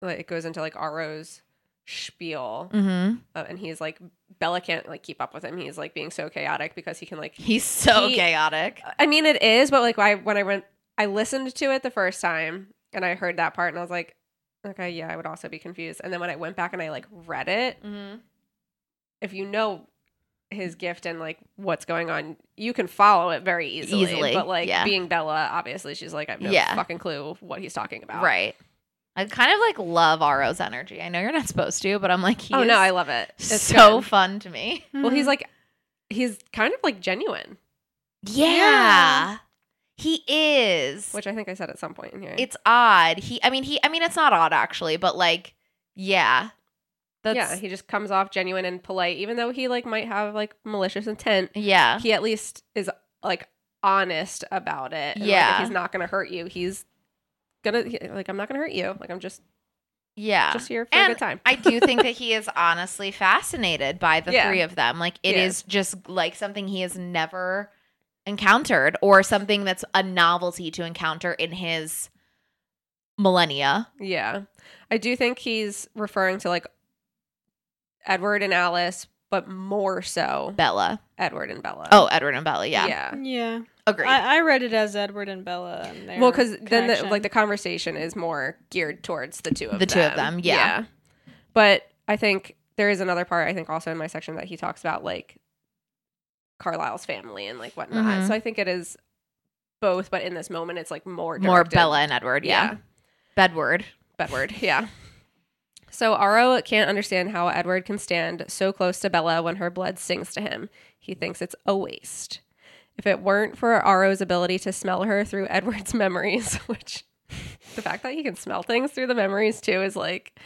like it goes into like Aro's spiel, Mm-hmm. uh, and he's like Bella can't like keep up with him. He's like being so chaotic because he can like. He's so He- chaotic. I mean, it is, but like I when I went, I listened to it the first time, and I heard that part, and I was like, okay, yeah, I would also be confused. And then when I went back and I like read it, Mm-hmm. if you know his gift and like what's going on, you can follow it very easily. Easily, But like yeah. being Bella, obviously she's like, I have no Yeah. fucking clue what he's talking about. Right. I kind of like love Aro's energy. I know you're not supposed to, but I'm like, oh no, I love it. It's so good. fun to me. Well, he's like, he's kind of like genuine, Yeah. He is. which I think I said at some point in here. it's odd. He I mean he I mean it's not odd actually, but like yeah. That's yeah, he just comes off genuine and polite, even though he like might have like malicious intent. yeah. He at least is like honest about it. and, Yeah. if he's not gonna hurt you. He's gonna like, I'm not gonna hurt you. Like, I'm just yeah. just here for a good time. I do think that he is honestly fascinated by the Yeah. three of them. Like it Yeah. is just like something he has never encountered or something that's a novelty to encounter in his millennia. Yeah. I do think he's referring to like Edward and Alice, but more so Bella. Edward and Bella. Oh, Edward and Bella. Yeah. yeah. yeah. Agreed. I, I read it as Edward and Bella. And their Well, because then the, like the conversation is more geared towards the two of The them. two of them, yeah. But I think there is another part I think also in my section that he talks about like Carlisle's family and like whatnot. Mhm. So I think it is both, but in this moment, it's like more More Bella and Edward. Yeah. Bedward. Bedward, yeah. So Aro can't understand how Edward can stand so close to Bella when her blood sings to him. He thinks it's a waste. If it weren't for Aro's ability to smell her through Edward's memories, which the fact that he can smell things through the memories too is like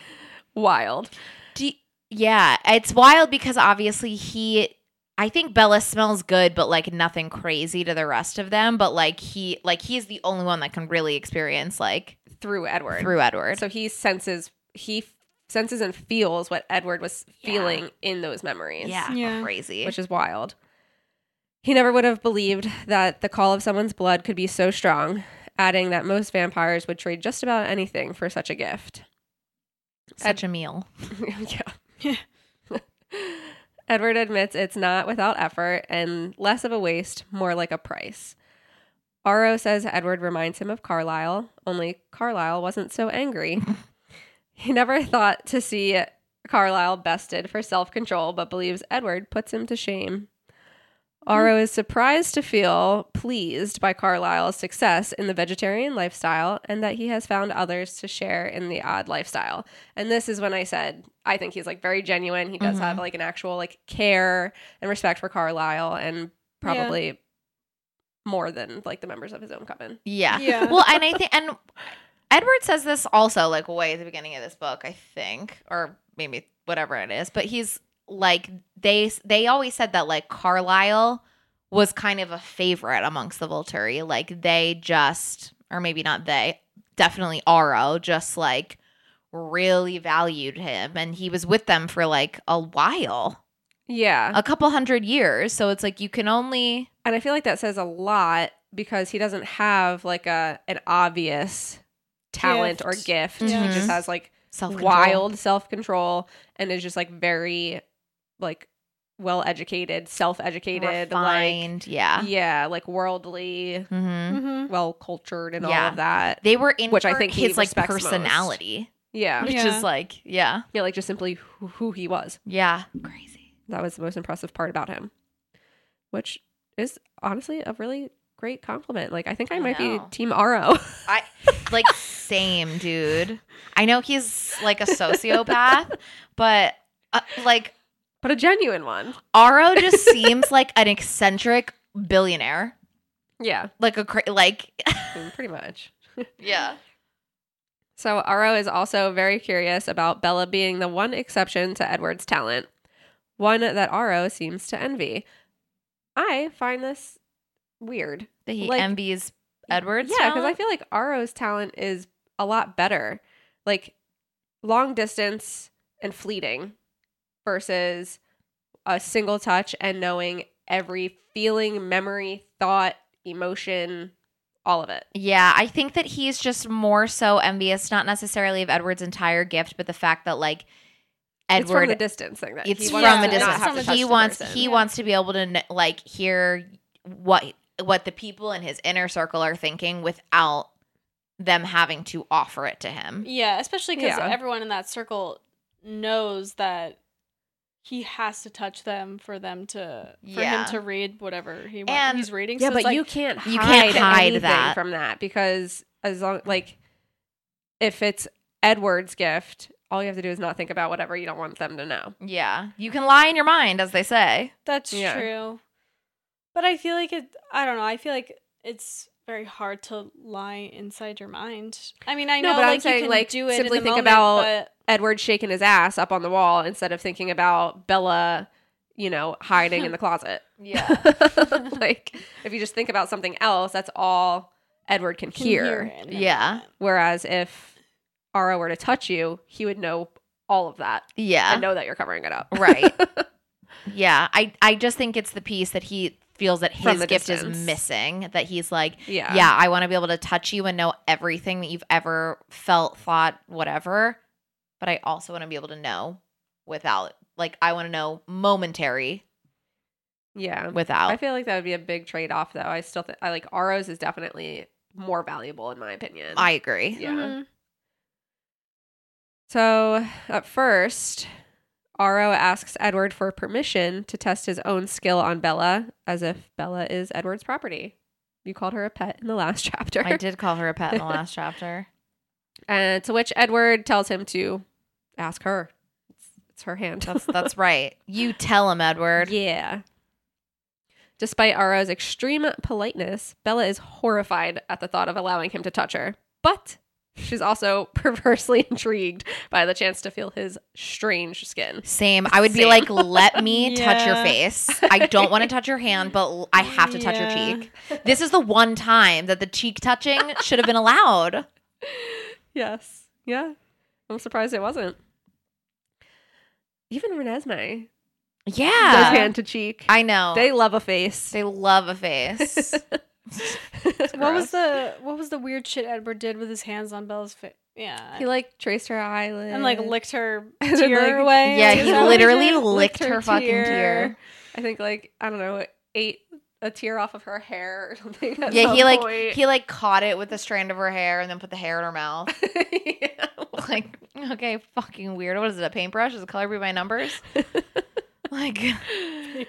wild. Do yeah, it's wild because obviously he I think Bella smells good, but like nothing crazy to the rest of them. But like he like he's the only one that can really experience like Through Edward. through Edward. So he senses he senses and feels what Edward was Yeah. feeling in those memories. yeah, Yeah. crazy. which is wild. He never would have believed that the call of someone's blood could be so strong, adding that most vampires would trade just about anything for such a gift. such a meal. yeah. Edward admits it's not without effort and less of a waste, more like a price. Aro says Edward reminds him of Carlisle, only Carlisle wasn't so angry. he never thought to see Carlisle bested for self control, but believes Edward puts him to shame. Mm-hmm. Aro is surprised to feel pleased by Carlisle's success in the vegetarian lifestyle and that he has found others to share in the odd lifestyle. And this is when I said I think he's like very genuine. He does have mm-hmm. like an actual like care and respect for Carlisle and probably more than like the members of his own coven. Yeah. Yeah. Well, and I think and Edward says this also like way at the beginning of this book, I think, or maybe whatever it is, but he's like they they always said that like Carlisle was kind of a favorite amongst the Volturi. Like they just or maybe not they, definitely Aro just like really valued him and he was with them for like a while, Yeah. a couple hundred years. So it's like you can only And I feel like that says a lot because he doesn't have like a an obvious talent or Gift. gift. Yeah. He just has like self wild self control and is just like very like well educated, self educated, like yeah. yeah, like worldly, Mm-hmm. Mm-hmm. well cultured, and all of that. They were in Which I think his like respects most. personality, Yeah, which Yeah. is like yeah, yeah, like just simply who, who he was. yeah, crazy. That was the most impressive part about him, which is honestly a really great compliment. Like I think I I might be. Team Aro. I like same dude. I know he's like a sociopath, but uh, like but a genuine one. Aro just seems like an eccentric billionaire, Yeah, like a cra- like pretty much. yeah. So Aro is also very curious about Bella being the one exception to Edward's talent, one that Aro seems to envy. I find this weird. That he Like- envies Edward's. yeah, because I feel like Aro's talent is a lot better. Like long distance and fleeting versus a single touch and knowing every feeling, memory, thought, emotion, all of it. Yeah, I think that he's just more so envious, not necessarily of Edward's entire gift, but the fact that like it's from Edward, the distance thing that it's he from a distance. have to touch He wants person. he Yeah. wants to be able to like hear what what the people in his inner circle are thinking without them having to offer it to him. Yeah, especially because Yeah. everyone in that circle knows that he has to touch them for them to for Yeah. him to read whatever he wants. And- he's reading. Yeah, so but like, you can't hide You can't hide that. from that because as long like if it's Edward's gift, all you have to do is not think about whatever you don't want them to know. Yeah, you can lie in your mind, as they say. That's Yeah. true. But I feel like it. I don't know. I feel like it's very hard to lie inside your mind. I mean, I No, know but I'm like saying, you can like, do it. simply in the think moment, about- but Edward shaking his ass up on the wall instead of thinking about Bella, you know, hiding in the closet. Yeah. like if you just think about something else, that's all Edward can, can hear. it Yeah. Whereas if Aro were to touch you, he would know all of that Yeah. and know that you're covering it up. Right. yeah. I I just think it's the piece that he feels that his gift distance. is missing. That he's like, Yeah. yeah, I want to be able to touch you and know everything that you've ever felt, thought, whatever. But I also want to be able to know without, like, I want to know momentary Yeah. without. I feel like that would be a big trade off, though. I still think I like Aro's is definitely more valuable in my opinion. I agree. yeah. Mhm. So at first, Aro asks Edward for permission to test his own skill on Bella, as if Bella is Edward's property. You called her a pet in the last chapter. I did call her a pet in the last chapter. And to which Edward tells him to ask her. It's, it's her hand. That's that's right. You tell him, Edward. Yeah. Despite Aro's extreme politeness, Bella is horrified at the thought of allowing him to touch her. But she's also perversely intrigued by the chance to feel his strange skin. Same. I would be like, let me touch your face. I don't want to touch your hand, but I have to touch your cheek. This is the one time that the cheek touching should have been allowed. Yes. Yeah. I'm surprised it wasn't. Even Renesmee Yeah. hand to cheek. I know. They love a face. They love a face. What was the what was the weird shit Edward did with his hands on Bella's face? Yeah. he like traced her eyelid and like licked her tear like, away. yeah, he literally did? licked her fucking tear. I think like I don't know, ate a tear off of her hair or something. Yeah, he like point. he like caught it with a strand of her hair and then put the hair in her mouth. Yeah. Like, okay, fucking weird. What is it? A paintbrush? Is it color be by numbers? Like,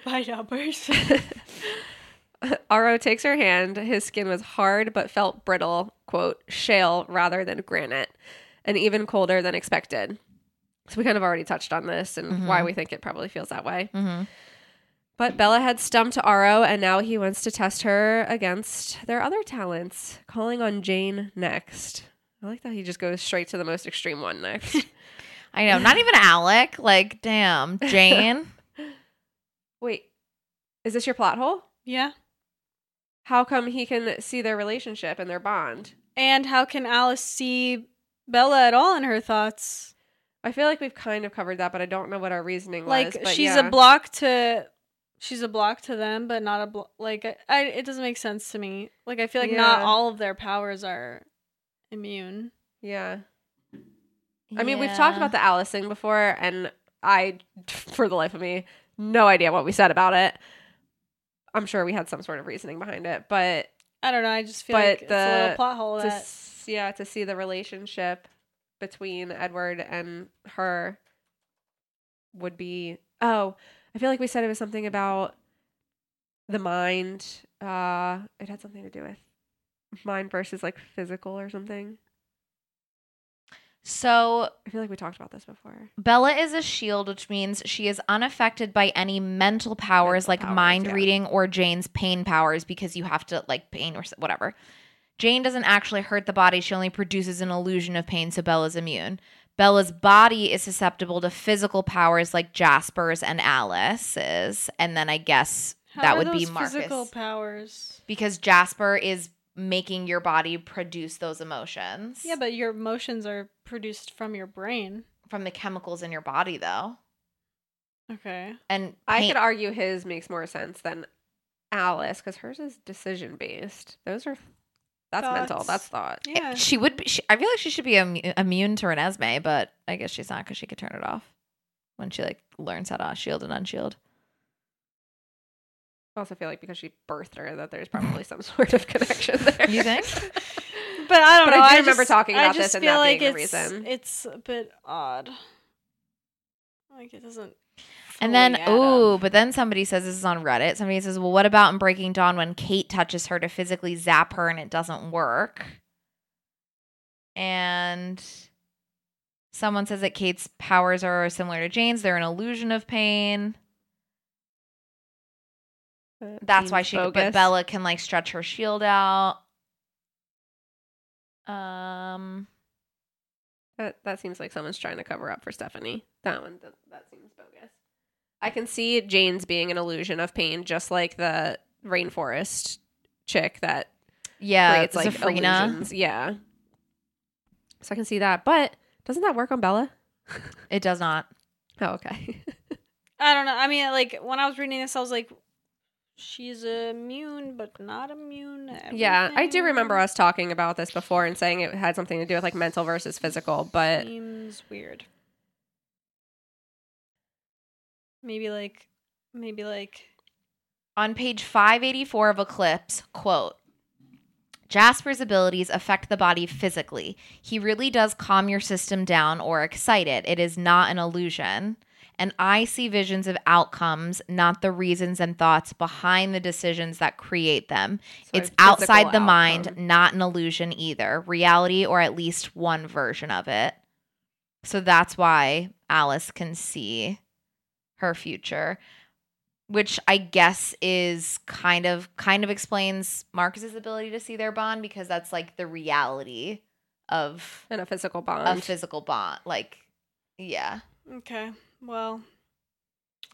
by numbers. Aro takes her hand. His skin was hard but felt brittle, quote, shale rather than granite, and even colder than expected. So we kind of already touched on this and why we think it probably feels that way. mhm. But Bella had stumped Aro, and now he wants to test her against their other talents, calling on Jane next. I like that he just goes straight to the most extreme one next. I know. Not even Alec. Like, damn, Jane. Wait, is this your plot hole? yeah. How come he can see their relationship and their bond? And how can Alice see Bella at all in her thoughts? I feel like we've kind of covered that, but I don't know what our reasoning Like was. but she's yeah. a block to she's a block to them, but not a blo- like I, I it doesn't make sense to me. Like I feel like not all of their powers are immune. Yeah. I mean, we've talked about the Alice thing before, and I, for the life of me, no idea what we said about it. I'm sure we had some sort of reasoning behind it, but I don't know. I just feel But like it's a the- little plot hole to that s- yeah, to see the relationship between Edward and her would be oh, I feel like we said it was something about the mind. Uh, it had something to do with mind versus like physical or something. So I feel like we talked about this before. Bella is a shield, which means she is unaffected by any mental powers Mental like powers, mind yeah. reading or Jane's pain powers because you have to like pain or whatever. Jane doesn't actually hurt the body, she only produces an illusion of pain, so Bella's immune. Bella's body is susceptible to physical powers like Jasper's and Alice's, and then I guess How that are would be those Marcus physical powers. because Jasper is making your body produce those emotions. Yeah, but your emotions are produced from your brain. from the chemicals in your body though. Okay. And I pain- could argue his makes more sense than Alice because hers is decision based. Those are that's mental. That's thought. Yeah. She would be. She, I feel like she should be immu- immune to Renesmee, but I guess she's not because she could turn it off when she like learns how to shield and unshield. I also feel like because she birthed her, that there's probably some sort of connection there. You think? But I don't But know. I do I remember just- talking I about just this and feel that like being the it's, reason. It's a bit odd. Like it doesn't. And then, fully add ooh, up. but then somebody says this is on Reddit. Somebody says, well, what about in Breaking Dawn when Kate touches her to physically zap her and it doesn't work? And someone says that Kate's powers are similar to Jane's. They're an illusion of pain. That That's why she, bogus. but Bella can like stretch her shield out. Um, That that seems like someone's trying to cover up for Stephenie. That one that, that seems bogus. I can see Jane's being an illusion of pain, just like the rainforest chick that yeah, creates like Zafrina. illusions. Yeah. So I can see that, but doesn't that work on Bella? It does not. Oh, okay. I don't know. I mean, like when I was reading this, I was like, she's immune, but not immune. To yeah, I do remember us talking about this before and saying it had something to do with like mental versus physical, but Seems weird. Maybe like, maybe like. On page 584 of Eclipse, quote, Jasper's abilities affect the body physically. He really does calm your system down or excite it. It is not an illusion. And I see visions of outcomes, not the reasons and thoughts behind the decisions that create them. So it's outside the mind, not an illusion either. Reality, or at least one version of it. So that's why Alice can see her future, which I guess is kind of kind of explains Marcus's ability to see their bond because that's like the reality of And a physical bond. a physical bond. Like, yeah, Okay. Well,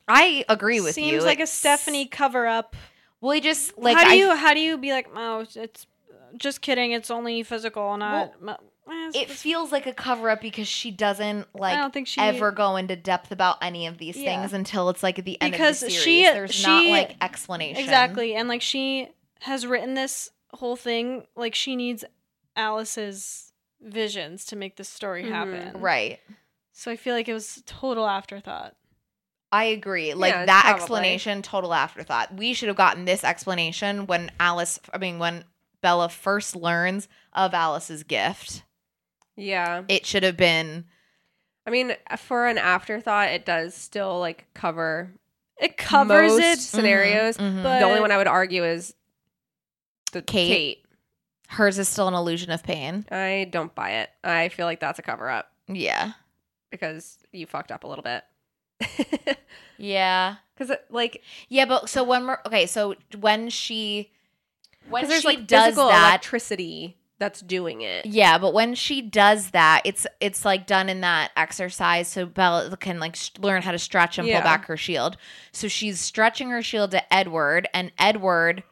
I agree with seems you. Seems like a Stephenie cover up. Well, he just like how do I- you how do you be like, oh, it's just kidding. It's only physical, not. ma- eh, it feels like a cover up because she doesn't like I don't think she- ever go into depth about any of these Yeah. things until it's like at the end Because of the series. she- There's not like explanation. exactly, and like she has written this whole thing. Like she needs Alice's visions to make this story Mhm. happen. Right. So I feel like it was total afterthought. I agree. Like Yeah, that probably. explanation, total afterthought. We should have gotten this explanation when Alice, I mean, when Bella first learns of Alice's gift. yeah. It should have been I mean, for an afterthought, it does still like cover It covers most it, scenarios. Mhm, mhm. but the only one I would argue is the Kate. Kate. hers is still an illusion of pain. I don't buy it. I feel like that's a cover up Yeah. Because you fucked up a little bit. Yeah. Because like, Yeah, but so when we're okay, so when she when there's she like does that, electricity that's doing it. yeah, but when she does that, it's it's like done in that exercise so Bella can like sh- learn how to stretch and Yeah. pull back her shield. So she's stretching her shield to Edward, and Edward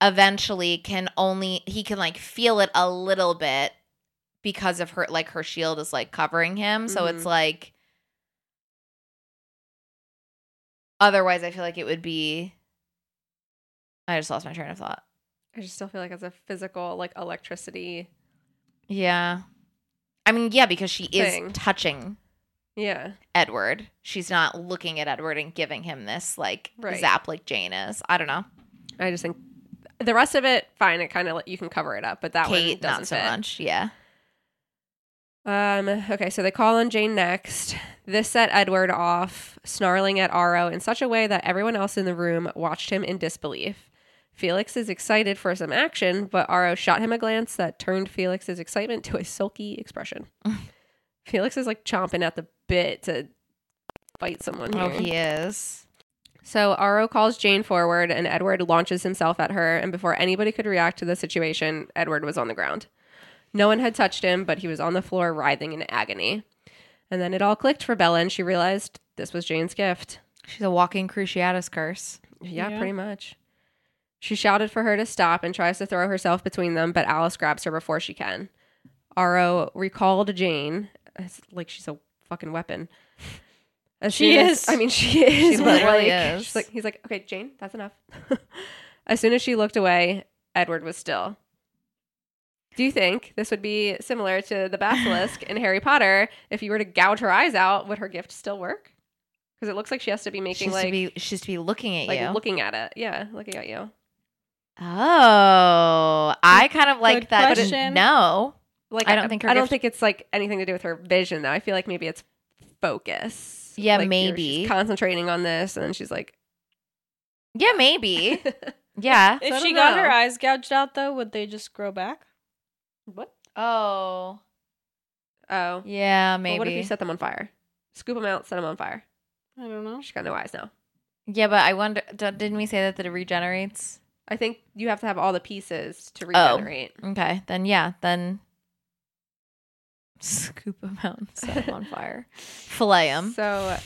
eventually can only he can like feel it a little bit because of her like her shield is like covering him. So it's Mhm. like otherwise I feel like it would be I just lost my train of thought. I just still feel like it's a physical like electricity. Yeah. I mean, yeah, because she is touching Yeah. Edward. She's not looking at Edward and giving him this like Right. zap like Jane is. I don't know. I just think the rest of it, fine. It kind of you can cover it up, but that Kate, one doesn't not so fit. much. Yeah. Um, okay, so they call on Jane next. This set Edward off, snarling at Aro in such a way that everyone else in the room watched him in disbelief. Felix is excited for some action, but Aro shot him a glance that turned Felix's excitement to a sulky expression. Felix is like chomping at the bit to fight someone here. Oh, he is. So Aro calls Jane forward, and Edward launches himself at her. And before anybody could react to the situation, Edward was on the ground. No one had touched him, but he was on the floor writhing in agony. And then it all clicked for Bella, and she realized this was Jane's gift. She's a walking Cruciatus curse. Yeah, Yeah. pretty much. She shouted for her to stop and tries to throw herself between them, but Alice grabs her before she can. Aro recalled Jane. It's like she's a fucking weapon. As She soon as- is. I mean, she is. She but, literally like, is. she's like, he's like, okay, Jane, that's enough. as soon as she looked away, Edward was still. Do you think this would be similar to the basilisk in Harry Potter? If you were to gouge her eyes out, would her gift still work? Because it looks like she has to be making She's like to be she's to be looking at like you. looking at it. Yeah, looking at you. oh, I kind of like good that. question. No, Like I don't think her I don't gift- think it's like anything to do with her vision though. I feel like maybe it's focus. Yeah, Like, you're- maybe. she's concentrating on this, and then she's like, yeah, maybe, yeah. If don't she got her eyes gouged out, though, would they just grow back? "What? Oh, Oh, yeah, Well, maybe. what if you set them on fire? Scoop them out, set them on fire. I don't know. She's got no eyes now. yeah, but I wonder. Didn't we say that that it regenerates? I think you have to have all the pieces to oh, regenerate. Oh. Okay, then yeah, then scoop them out and set them on fire, fillet them. So,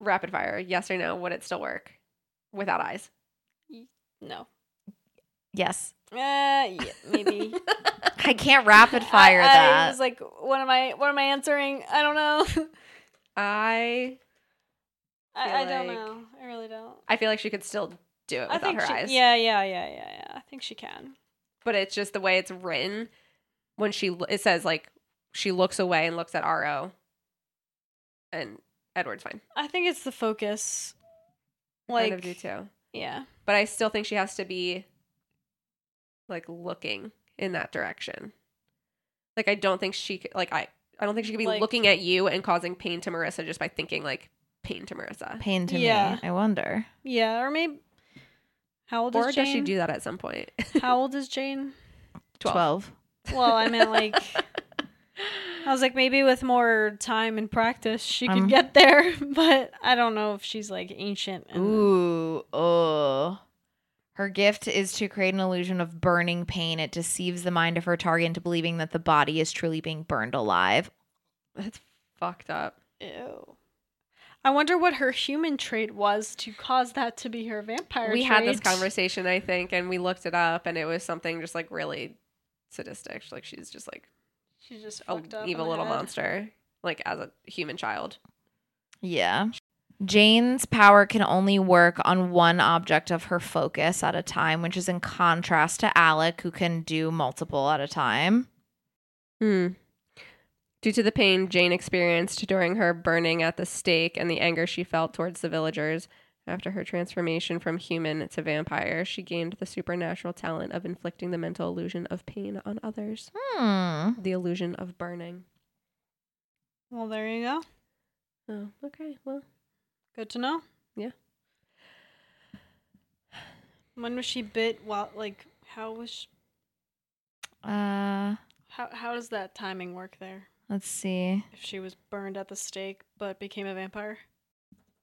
rapid fire, yes or no? Would it still work without eyes? No. Yes, Uh, yeah, maybe. I can't rapid fire I, that. I was like, what am I? What am I answering? I don't know. I I, Feel I don't like- know. I really don't. I feel like she could still do it I without think her she, eyes. Yeah, yeah, yeah, yeah, yeah. I think she can. but it's just the way it's written when she it says like she looks away and looks at Ro, and Edward's fine. I think it's the focus. Like, Like, kind of do too. yeah. But I still think she has to be like looking in that direction. Like I don't think she c- like I I don't think she could be Like- looking at you and causing pain to Marissa just by thinking like pain to Marissa. Pain to Yeah. me. I wonder. Yeah, or maybe. How old Or is does she do that at some point? How old is Jane? 12. Well, I meant like. I was like, maybe with more time and practice, she could Um, get there. But I don't know if she's like ancient. And, Ooh, oh. Her gift is to create an illusion of burning pain. It deceives the mind of her target into believing that the body is truly being burned alive. That's fucked up. Ew. I wonder what her human trait was to cause that to be her vampire we had this conversation, I think, and we looked it up, and it was something just like really sadistic. Like she's just like She's just a fucked up. in evil little head. monster, like as a human child. Yeah. Jane's power can only work on one object of her focus at a time, which is in contrast to Alec, who can do multiple at a time. Hmm. Due to the pain Jane experienced during her burning at the stake and the anger she felt towards the villagers, after her transformation from human to vampire, she gained the supernatural talent of inflicting the mental illusion of pain on others. Hmm. The illusion of burning. Well, there you go. Oh, okay. Well, Good to know. Yeah. When was she bit? While like, how was? She, Uh, how how does that timing work there? let's see. If she was burned at the stake but became a vampire.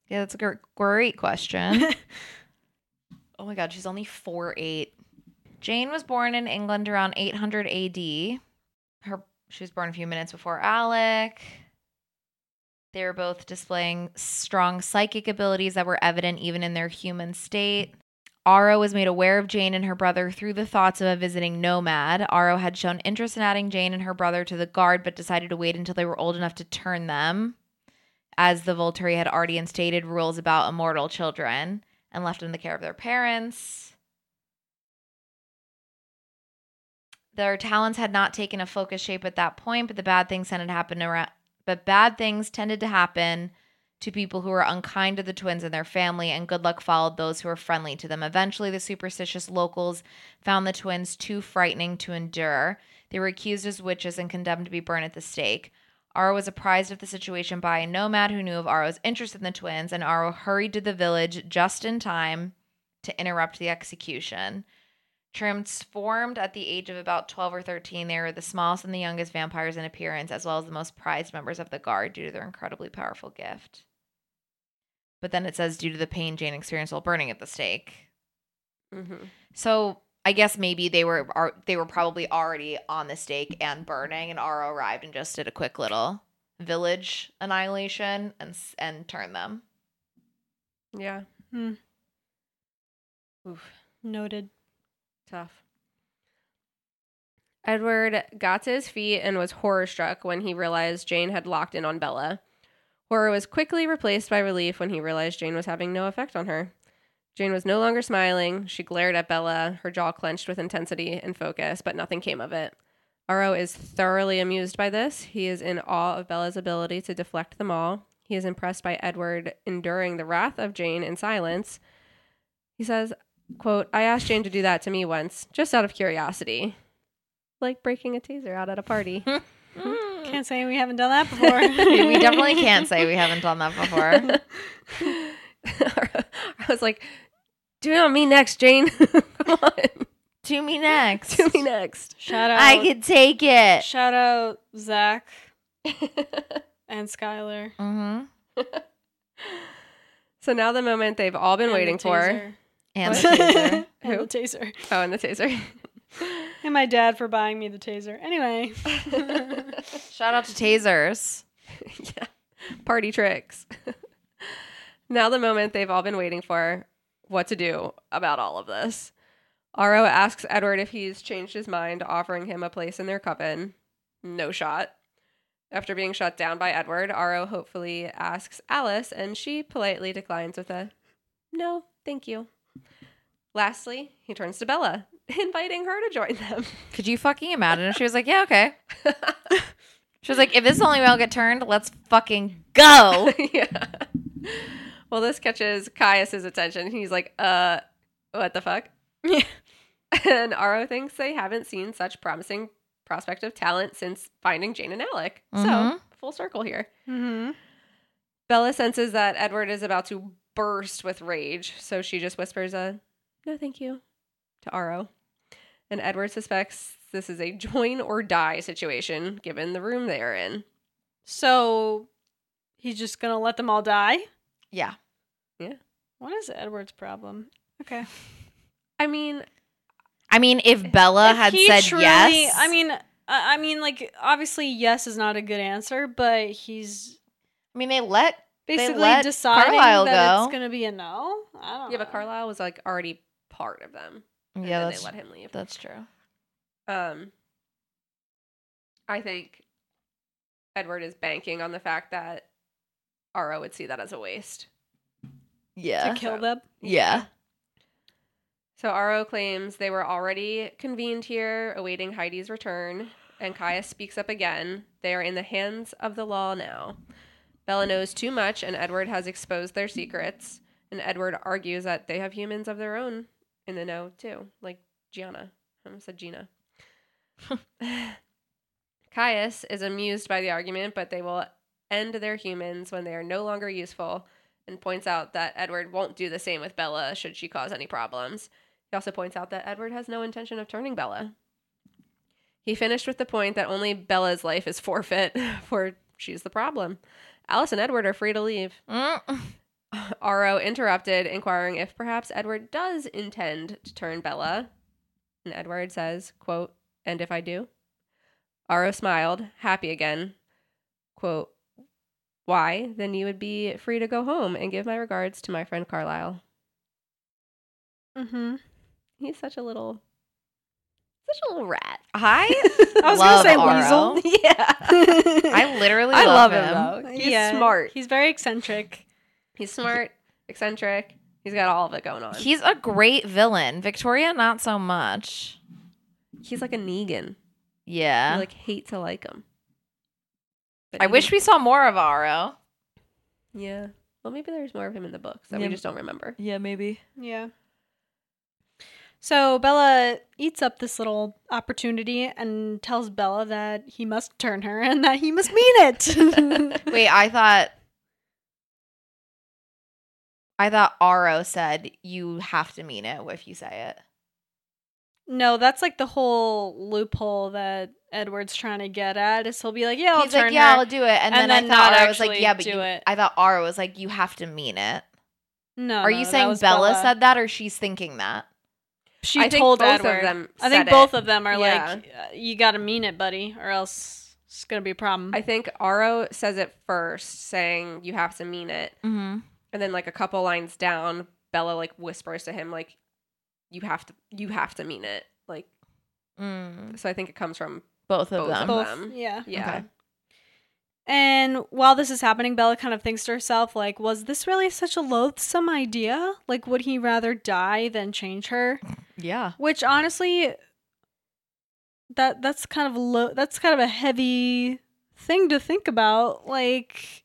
Yeah, that's a gr- great question. oh my god, she's only four eight. Jane was born in England around 800 AD. Her she was born a few minutes before Alec. They were both displaying strong psychic abilities that were evident even in their human state. Aro was made aware of Jane and her brother through the thoughts of a visiting nomad. Aro had shown interest in adding Jane and her brother to the guard, but decided to wait until they were old enough to turn them as the Volturi had already instated rules about immortal children and left in the care of their parents. Their talents had not taken a focus shape at that point, but the bad things tended to happened around but bad things tended to happen to people who were unkind to the twins and their family, and good luck followed those who were friendly to them. Eventually, the superstitious locals found the twins too frightening to endure. They were accused as witches and condemned to be burned at the stake. Aro was apprised of the situation by a nomad who knew of Aro's interest in the twins, and Aro hurried to the village just in time to interrupt the execution. Transformed at the age of about 12 or 13, they were the smallest and the youngest vampires in appearance, as well as the most prized members of the guard due to their incredibly powerful gift. But then it says, due to the pain Jane experienced while burning at the stake. mm-hmm. So I guess maybe they were are, they were probably already on the stake and burning, and Aro arrived and just did a quick little village annihilation and and turned them. yeah. Hmm. Oof. Noted. Tough. Edward got to his feet and was horror struck when he realized Jane had locked in on Bella. Horror was quickly replaced by relief when he realized Jane was having no effect on her. Jane was no longer smiling. She glared at Bella, her jaw clenched with intensity and focus, but nothing came of it. Aro is thoroughly amused by this. He is in awe of Bella's ability to deflect them all. He is impressed by Edward enduring the wrath of Jane in silence. He says, quote, I asked Jane to do that to me once, just out of curiosity. Like breaking a taser out at a party. Can't say we haven't done that before. we definitely can't say we haven't done that before. I was like, do it on me next, Jane. Come on. To me next. Do me next. Shout out. I could take it. Shout out Zach and Skylar. Mm-hmm. so now the moment they've all been And the waiting for. Taser. And the taser. and the taser. Oh, and the taser. And my dad for buying me the taser. Anyway. Shout out to tasers. yeah. Party tricks. now the moment they've all been waiting for. What to do about all of this. Aro asks Edward if he's changed his mind, offering him a place in their coven. No shot. After being shut down by Edward, Aro hopefully asks Alice, and she politely declines with a no, thank you. Lastly, he turns to Bella, inviting her to join them. Could you fucking imagine if she was like, yeah, okay. She was like, if this is the only way I'll get turned, let's fucking go. yeah. Well, this catches Caius's attention. He's like, uh, what the fuck? Yeah. And Aro thinks they haven't seen such promising prospect of talent since finding Jane and Alec. So, Mhm. full circle here. Mm-hmm. Bella senses that Edward is about to burst with rage, so she just whispers a no thank you to Aro. And Edward suspects this is a join or die situation given the room they are in. So he's just gonna let them all die. Yeah. Yeah. What is Edward's problem? Okay. I mean, I mean, if Bella If had said truly- yes, I mean, I I mean, like obviously, yes is not a good answer, but he's I mean, they let basically let deciding Carlisle that go. it's gonna be a no. I don't. yeah, but know. Carlisle was like already part of them. And yeah, then that's they let him leave. that's true. Um, I think Edward is banking on the fact that Aro would see that as a waste. Yeah, to kill So- them. yeah. So Aro claims they were already convened here, awaiting Heidi's return, and Caius speaks up again. They are in the hands of the law now. Bella knows too much, and Edward has exposed their secrets. And Edward argues that they have humans of their own in the know too, like Gianna. I almost said Gina. Caius is amused by the argument, but they will end their humans when they are no longer useful, and points out that Edward won't do the same with Bella should she cause any problems. He also points out that Edward has no intention of turning Bella. He finished with the point that only Bella's life is forfeit, for she's the problem. Alice and Edward are free to leave. Mm. Aro interrupted, inquiring if perhaps Edward does intend to turn Bella. And Edward says, quote, and if I do? Aro smiled, happy again. Quote, why? Then you would be free to go home and give my regards to my friend Carlisle. Mm-hmm. He's such a little, such a little rat. I I was love gonna say Aro. weasel. Yeah. I literally I love, love him, him. though. He's yeah, smart. He's very eccentric. He's smart, eccentric. He's got all of it going on. He's a great villain. Victoria, not so much. He's like a Negan. Yeah. You like hate to like him. But I wish we saw more of Aro. Yeah. Well, maybe there's more of him in the books that we just don't remember. Yeah, maybe. Yeah. So Bella eats up this little opportunity and tells Bella that he must turn her and that he must mean it. Wait, I thought I thought Aro said you have to mean it if you say it. no, that's like the whole loophole that Edward's trying to get at. Is he'll be like, "Yeah, I'll He's turn like, yeah, her." I'll do it, and, and then, I thought I was like, yeah, but do you, it. I thought Aro was like, you have to mean it. no, Are you that saying was Bella, said that, or she's thinking that? She I think told both of Edward. them I think said both it. of them are Yeah. like, uh, "You got to mean it, buddy, or else it's gonna be a problem." I think Aro says it first, saying you have to mean it. Mm-hmm. And then like a couple lines down, Bella like whispers to him like you have to you have to mean it. Like Mm. so I think it comes from Both of Both them. of both, them. yeah. yeah. Okay. And while this is happening, Bella kind of thinks to herself, like, was this really such a loathsome idea? Like, would he rather die than change her? Yeah. Which honestly, that that's kind of low. That's kind of a heavy thing to think about. Like,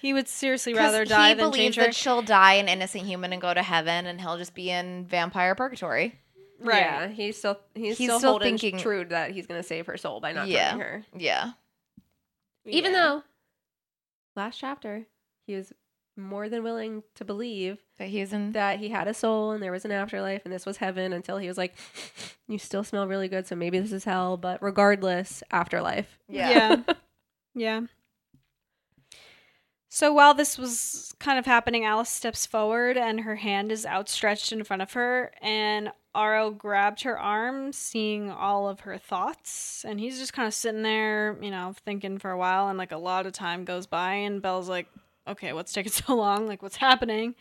he would seriously rather die he than believes change her. that she'll die an innocent human and go to heaven, and he'll just be in vampire purgatory. Right. Yeah, he's still he's, He's still, still holding thinking- true that he's gonna save her soul by not Yeah. turning her. Yeah. Even Yeah. though last chapter he was more than willing to believe That he's in. that he had a soul and there was an afterlife and this was heaven until he was like, You still smell really good, so maybe this is hell, but regardless, afterlife. Yeah. yeah. So while this was kind of happening, Alice steps forward and her hand is outstretched in front of her, and Aro grabbed her arm, seeing all of her thoughts, and he's just kind of sitting there, you know, thinking for a while, and like a lot of time goes by, and Belle's like, "Okay, what's taking so long? Like, what's happening?"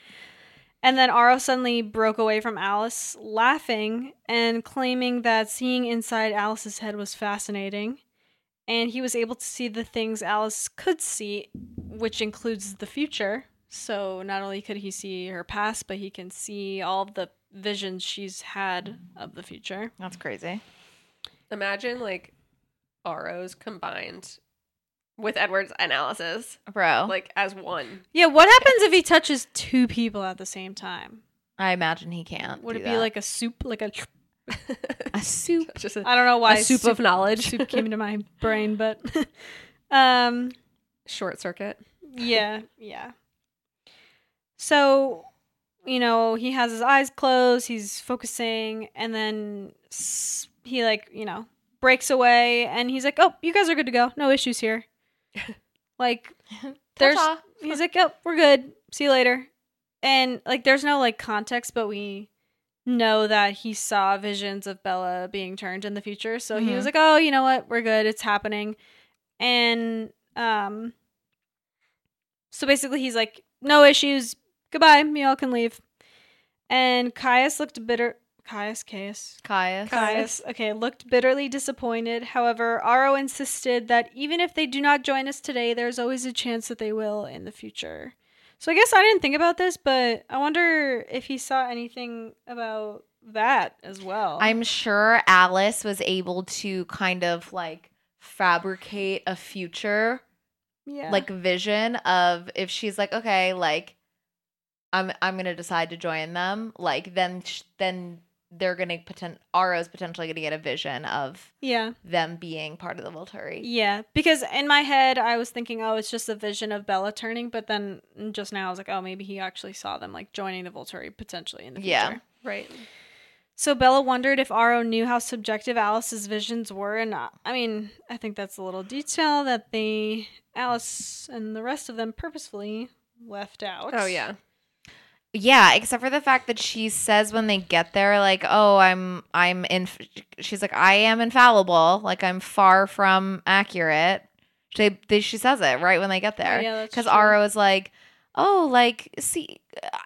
And then Aro suddenly broke away from Alice, laughing and claiming that seeing inside Alice's head was fascinating and he was able to see the things Alice could see, which includes the future. So not only could he see her past, but he can see all the visions she's had of the future. That's crazy. Imagine like Aro's combined with Edward's analysis, Bro. like as one. Yeah, what happens if he touches two people at the same time? I imagine he can't. Would do it be that. like a soup, like a A soup. Just a, I don't know why a soup, of knowledge. soup came into my brain, but um, Short circuit. yeah, yeah. So, you know, he has his eyes closed, he's focusing, and then s- he, like, you know, breaks away and he's like, oh, you guys are good to go. No issues here. like, there's, Ta-ta. he's like, oh, we're good. See you later. And, like, there's no, like, context, but we know that he saw visions of Bella being turned in the future. So he Mhm. was like, oh, you know what? We're good. It's happening. And, um, so basically, he's like, no issues. Goodbye. Y'all can leave. And Caius looked bitter. Caius, Caius. Caius. Caius, okay, looked bitterly disappointed. However, Aro insisted that even if they do not join us today, there's always a chance that they will in the future. So I guess I didn't think about this, but I wonder if he saw anything about that as well. I'm sure Alice was able to kind of like fabricate a future yeah. like vision of if she's like okay like I'm I'm going to decide to join them like then sh- then they're going to potent Aro's potentially to get a vision of yeah. them being part of the Volturi. Yeah, because in my head I was thinking, oh, it's just a vision of Bella turning, but then just now I was like, oh, maybe he actually saw them like joining the Volturi potentially in the future. Yeah. Right. So Bella wondered if Aro knew how subjective Alice's visions were, and uh, I mean, I think that's a little detail that they Alice and the rest of them purposefully left out. Oh yeah. Yeah, except for the fact that she says when they get there, like, "Oh, I'm, I'm in." She's like, "I am infallible. Like, I'm far from accurate." She, they, she says it right when they get there. yeah, because true. Aro is like, "Oh, like, see,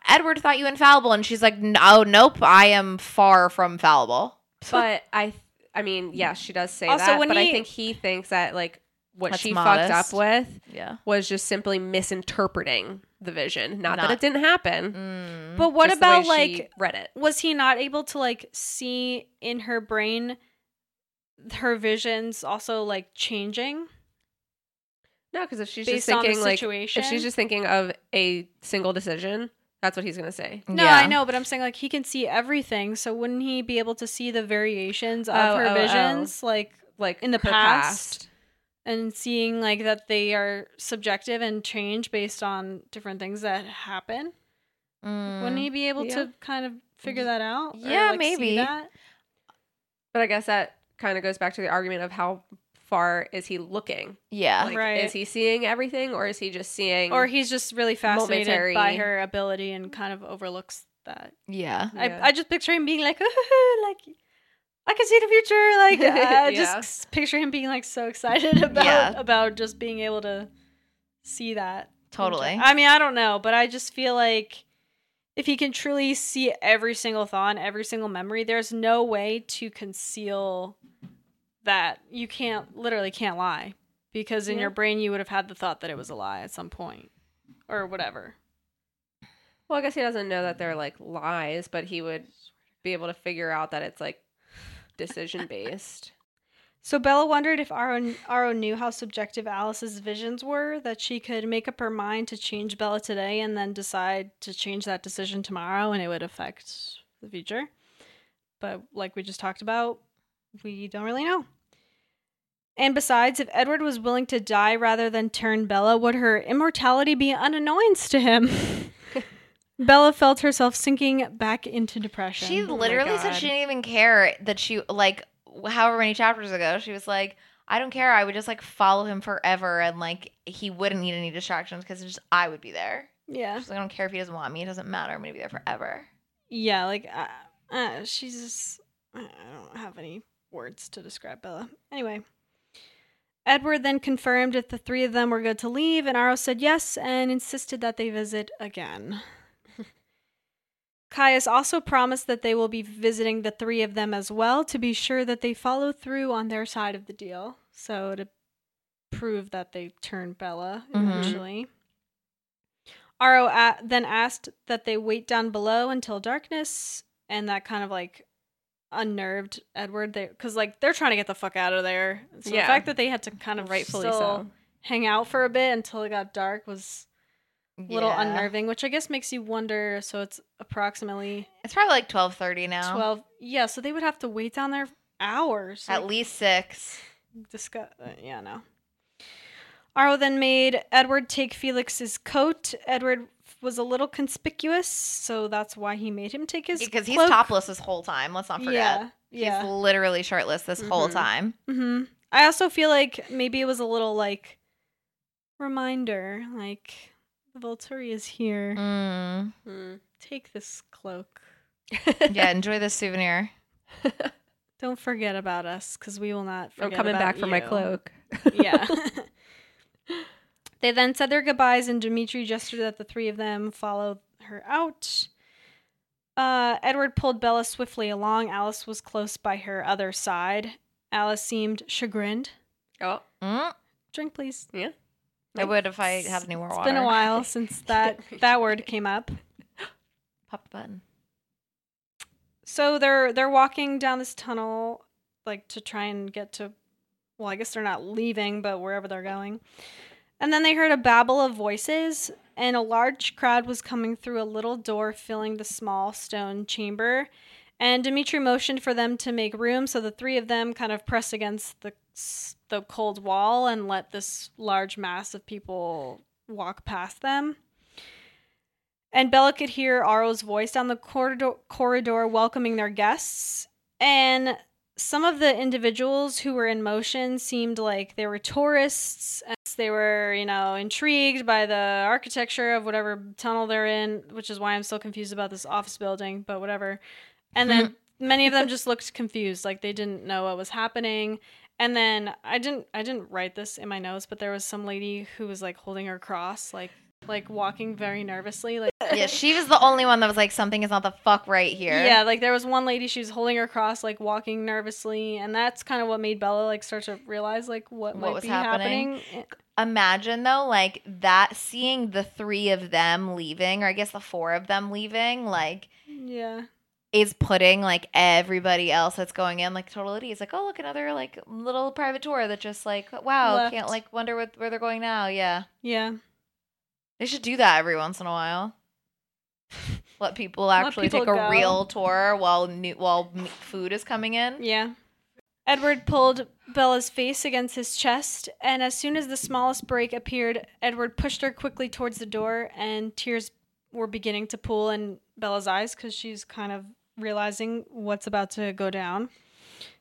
Edward thought you infallible," and she's like, "No, oh, nope, I am far from fallible." But I, I mean, yeah, she does say Also, that. when But I think he thinks that like what That's she modest. fucked up with Yeah. was just simply misinterpreting the vision. Not, that it didn't happen. Mm. But what just the way about she like read it? was he not able to like see in her brain her visions also like changing No, because if she's based just on the thinking like situation? if she's just thinking of a single decision, that's what he's gonna say. No, Yeah. I know, but I'm saying like he can see everything, so wouldn't he be able to see the variations of Oh, her oh, oh. visions like Like In the her past? And seeing like that they are subjective and change based on different things that happen? Mm. Wouldn't he be able Yeah. to kind of figure that out? Or, Yeah, like, maybe. But I guess that kind of goes back to the argument of how far is he looking? Yeah. Like, Right. Is he seeing everything, or is he just seeing? Or he's just really fascinated Momentary- by her ability and kind of overlooks that. yeah. Yeah. I, I just picture him being like, like I can see the future. Like I Yeah. just picture him being like so excited about Yeah. about just being able to see that. Totally. I mean, I don't know, but I just feel like if he can truly see every single thought and every single memory, there's no way to conceal that. You can't literally can't lie because in Yeah. your brain you would have had the thought that it was a lie at some point or whatever. well, I guess he doesn't know that they're like lies, but he would be able to figure out that it's like decision based. So Bella wondered if Aro, Aro knew how subjective Alice's visions were, that she could make up her mind to change Bella today and then decide to change that decision tomorrow and it would affect the future. But like we just talked about, we don't really know. And besides, if Edward was willing to die rather than turn Bella, would her immortality be an annoyance to him? Bella felt herself sinking back into depression. She Oh literally said she didn't even care that she like however many chapters ago she was like I don't care I would just like follow him forever and like he wouldn't need any distractions because just I would be there. yeah. She's like I don't care if he doesn't want me it doesn't matter I'm gonna be there forever. Yeah, like uh, uh, she's just I don't have any words to describe Bella. Anyway, Edward then confirmed if the three of them were good to leave, and Aro said yes and insisted that they visit again. Caius also promised that they will be visiting the three of them as well to be sure that they follow through on their side of the deal. So to prove that they turned Bella mm-hmm. eventually. Aro a- then asked that they wait down below until darkness, and that kind of like unnerved Edward. They because like they're trying to get the fuck out of there. So the fact that they had to kind of Rightfully so. hang out for a bit until it got dark was little Yeah. unnerving. Which I guess makes you wonder. So it's approximately It's probably like twelve thirty now. twelve. Yeah, so they would have to wait down there hours. At like, least six. discuss. Uh, yeah, no. Aro then made Edward take Felix's coat. Edward was a little conspicuous, so that's why he made him take his Because he's topless this whole time. Let's not forget. Yeah, yeah. He's literally shirtless this whole Mhm. time. hmm I also feel like maybe it was a little like reminder, like the Volturi is here. Mm. Hmm. Take this cloak. Yeah, enjoy this souvenir. Don't forget about us, because we will not. I'm coming about back for my cloak. yeah. they then said their goodbyes, and Demetri gestured that the three of them follow her out. Uh, Edward pulled Bella swiftly along. Alice was close by her other side. Alice seemed chagrined. oh, Mm. Drink, please. yeah. I would if I had any more It's water. been a while since that that word came up. Pop the button. So they're they're walking down this tunnel, like to try and get to. Well, I guess they're not leaving, but wherever they're going. And then they heard a babble of voices, and a large crowd was coming through a little door filling the small stone chamber. And Demetri motioned for them to make room, so the three of them kind of pressed against the the cold wall and let this large mass of people walk past them. And Bella could hear Aro's voice down the corridor, corridor welcoming their guests. And some of the individuals who were in motion seemed like they were tourists. They were, you know, intrigued by the architecture of whatever tunnel they're in, which is why I'm still confused about this office building, but whatever. And then many of them just looked confused, like they didn't know what was happening. And then I didn't I didn't write this in my notes, but there was some lady who was like holding her cross, like like walking very nervously, like Yeah, she was the only one that was like, something is not the fuck right here. Yeah, like there was one lady, she was holding her cross, like walking nervously, and that's kind of what made Bella like start to realize like what, What might was be happening. happening. Eh, Imagine though, like that, seeing the three of them leaving, or I guess the four of them leaving, like Yeah, is putting like everybody else that's going in like total idiots. Like, oh look, another like little private tour that just like, wow, Left. can't like wonder what, where they're going now. Yeah, yeah, they should do that every once in a while. Let people actually people take a go. real tour while new, while food is coming in. yeah. Edward pulled Bella's face against his chest, and as soon as the smallest break appeared, Edward pushed her quickly towards the door, and tears were beginning to pool in Bella's eyes because she's kind of realizing what's about to go down.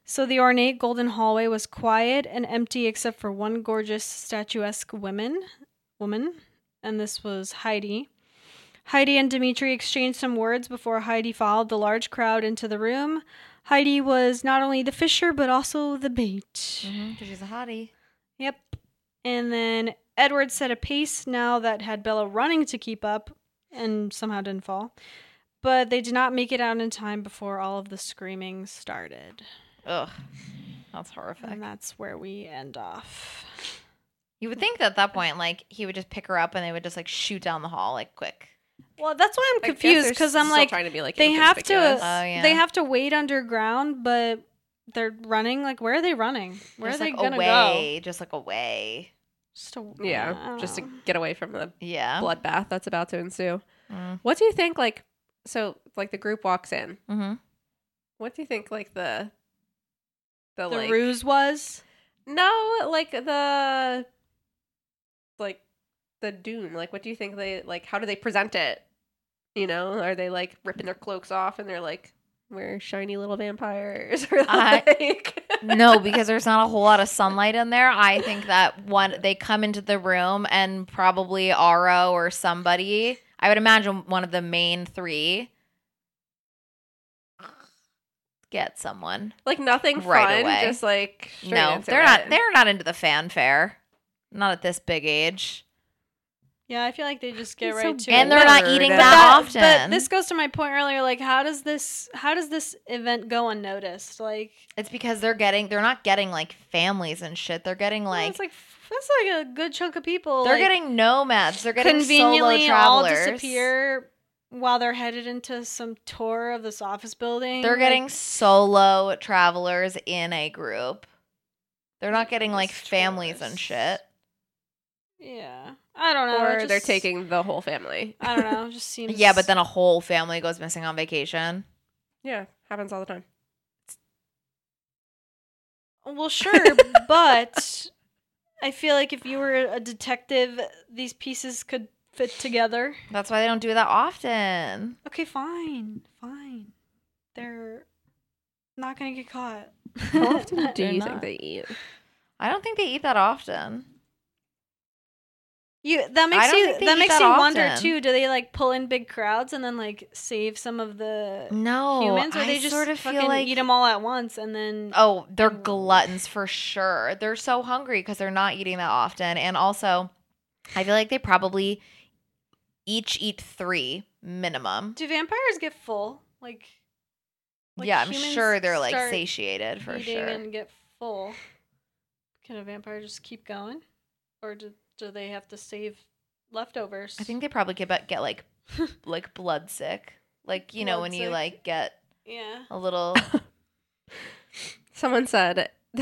So the ornate golden hallway was quiet and empty except for one gorgeous statuesque woman, woman, and this was Heidi. Heidi and Demetri exchanged some words before Heidi followed the large crowd into the room. Heidi was not only the fisher but also the bait. Mm-hmm, she's a hottie. Yep. And then Edward set a pace now that had Bella running to keep up and somehow didn't fall. But they did not make it out in time before all of the screaming started. Ugh, that's horrific. And that's where we end off. You would think that at that point, like he would just pick her up and they would just like shoot down the hall, like quick. Well, that's why I'm confused because I'm like, trying to be like they have to. Oh, yeah. they have to wait underground, but they're running. Like, where are they running? Where just are they like gonna away, just like away. Just a, I Yeah, just to get away from the Yeah. bloodbath that's about to ensue. Mm. What do you think? Like, so like the group walks in. Mm-hmm. What do you think? Like the the, the like ruse was. no, like the like the doom. Like, what do you think they like? How do they present it? You know, are they like ripping their cloaks off and they're like we're shiny little vampires I- like no, because there's not a whole lot of sunlight in there. I think that one they come into the room and probably Aro or somebody. I would imagine one of the main three get someone. like nothing Right fun, away. just like no, they're not. it. They're not into the fanfare. Not at this big age, Yeah, I feel like they just get He's right so to and it. they're not eating that, that- often. But this goes to my point earlier. Like, how does this how does this event go unnoticed? Like, it's because they're getting. They're not getting like families and shit. They're getting well, like. it's like that's like a good chunk of people. they're like, getting nomads. They're getting conveniently solo all disappear while they're headed into some tour of this office building. They're Like, getting solo travelers in a group. They're not getting like These families and shit. yeah. I don't know. or it they're taking the whole family. I don't know. It just seems. Yeah, but then a whole family goes missing on vacation. Yeah. Happens all the time. Well, sure, but I feel like if you were a detective, these pieces could fit together. That's why they don't do that often. Okay, fine, fine. They're not gonna get caught. How often do you not. think they eat? I don't think they eat that often. You that makes you that makes that you wonder too. Do they like pull in big crowds and then like save some of the No, humans, or I they just sort of fucking feel like eat them all at once and then Oh, they're mm. gluttons for sure. They're so hungry because they're not eating that often. And also, I feel like they probably each eat three minimum. do vampires get full? Like, like yeah, I'm sure they're like satiated for eating sure. and get full. Can a vampire just keep going, or do do they have to save leftovers? I think they probably get get like like blood sick. Like, you know, Blood when you like get yeah. a little Someone said,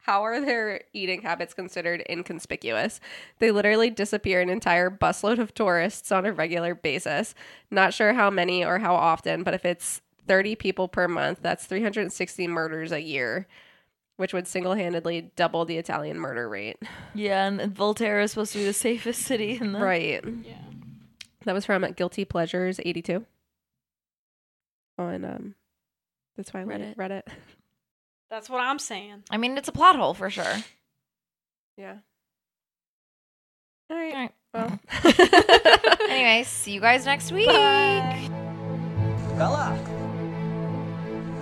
How are their eating habits considered inconspicuous? They literally disappear an entire busload of tourists on a regular basis. Not sure how many or how often, but if it's 30 people per month, that's 360 murders a year, which would single handedly double the Italian murder rate. Yeah, and Volterra is supposed to be the safest city in the Right. Yeah. That was from Guilty Pleasures 82 on um, that's why I read it. Reddit. Reddit. That's what I'm saying. I mean, it's a plot hole for sure. Yeah. All right. All right. Well. Anyway, see you guys next week. Bella!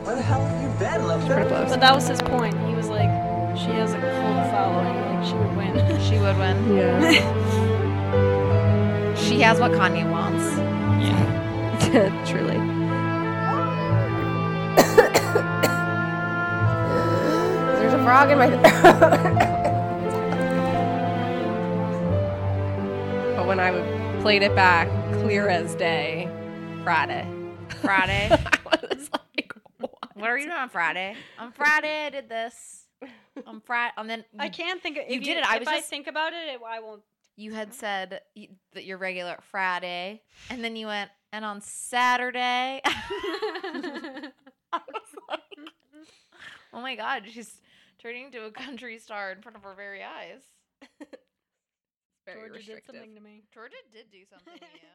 Where the hell have you been, love? Pretty close. But that was his point. He was like, she has a cult following. Like she would win. She would win. Yeah. She has what Kanye wants. Yeah. Truly. There's a frog in my. throat. but when I would played it back, clear as day, Friday. Friday. I was like, what? What are you doing on Friday? On Friday, I did this. On Friday, and then I can't think. Of, you if did it. I if was I just- think about it, it, I won't. You had said y- that you're regular Friday, and then you went, and on Saturday. I was like, oh my God, she's turning into a country star in front of her very eyes. Very Georgia did something to me. Georgia did do something to you.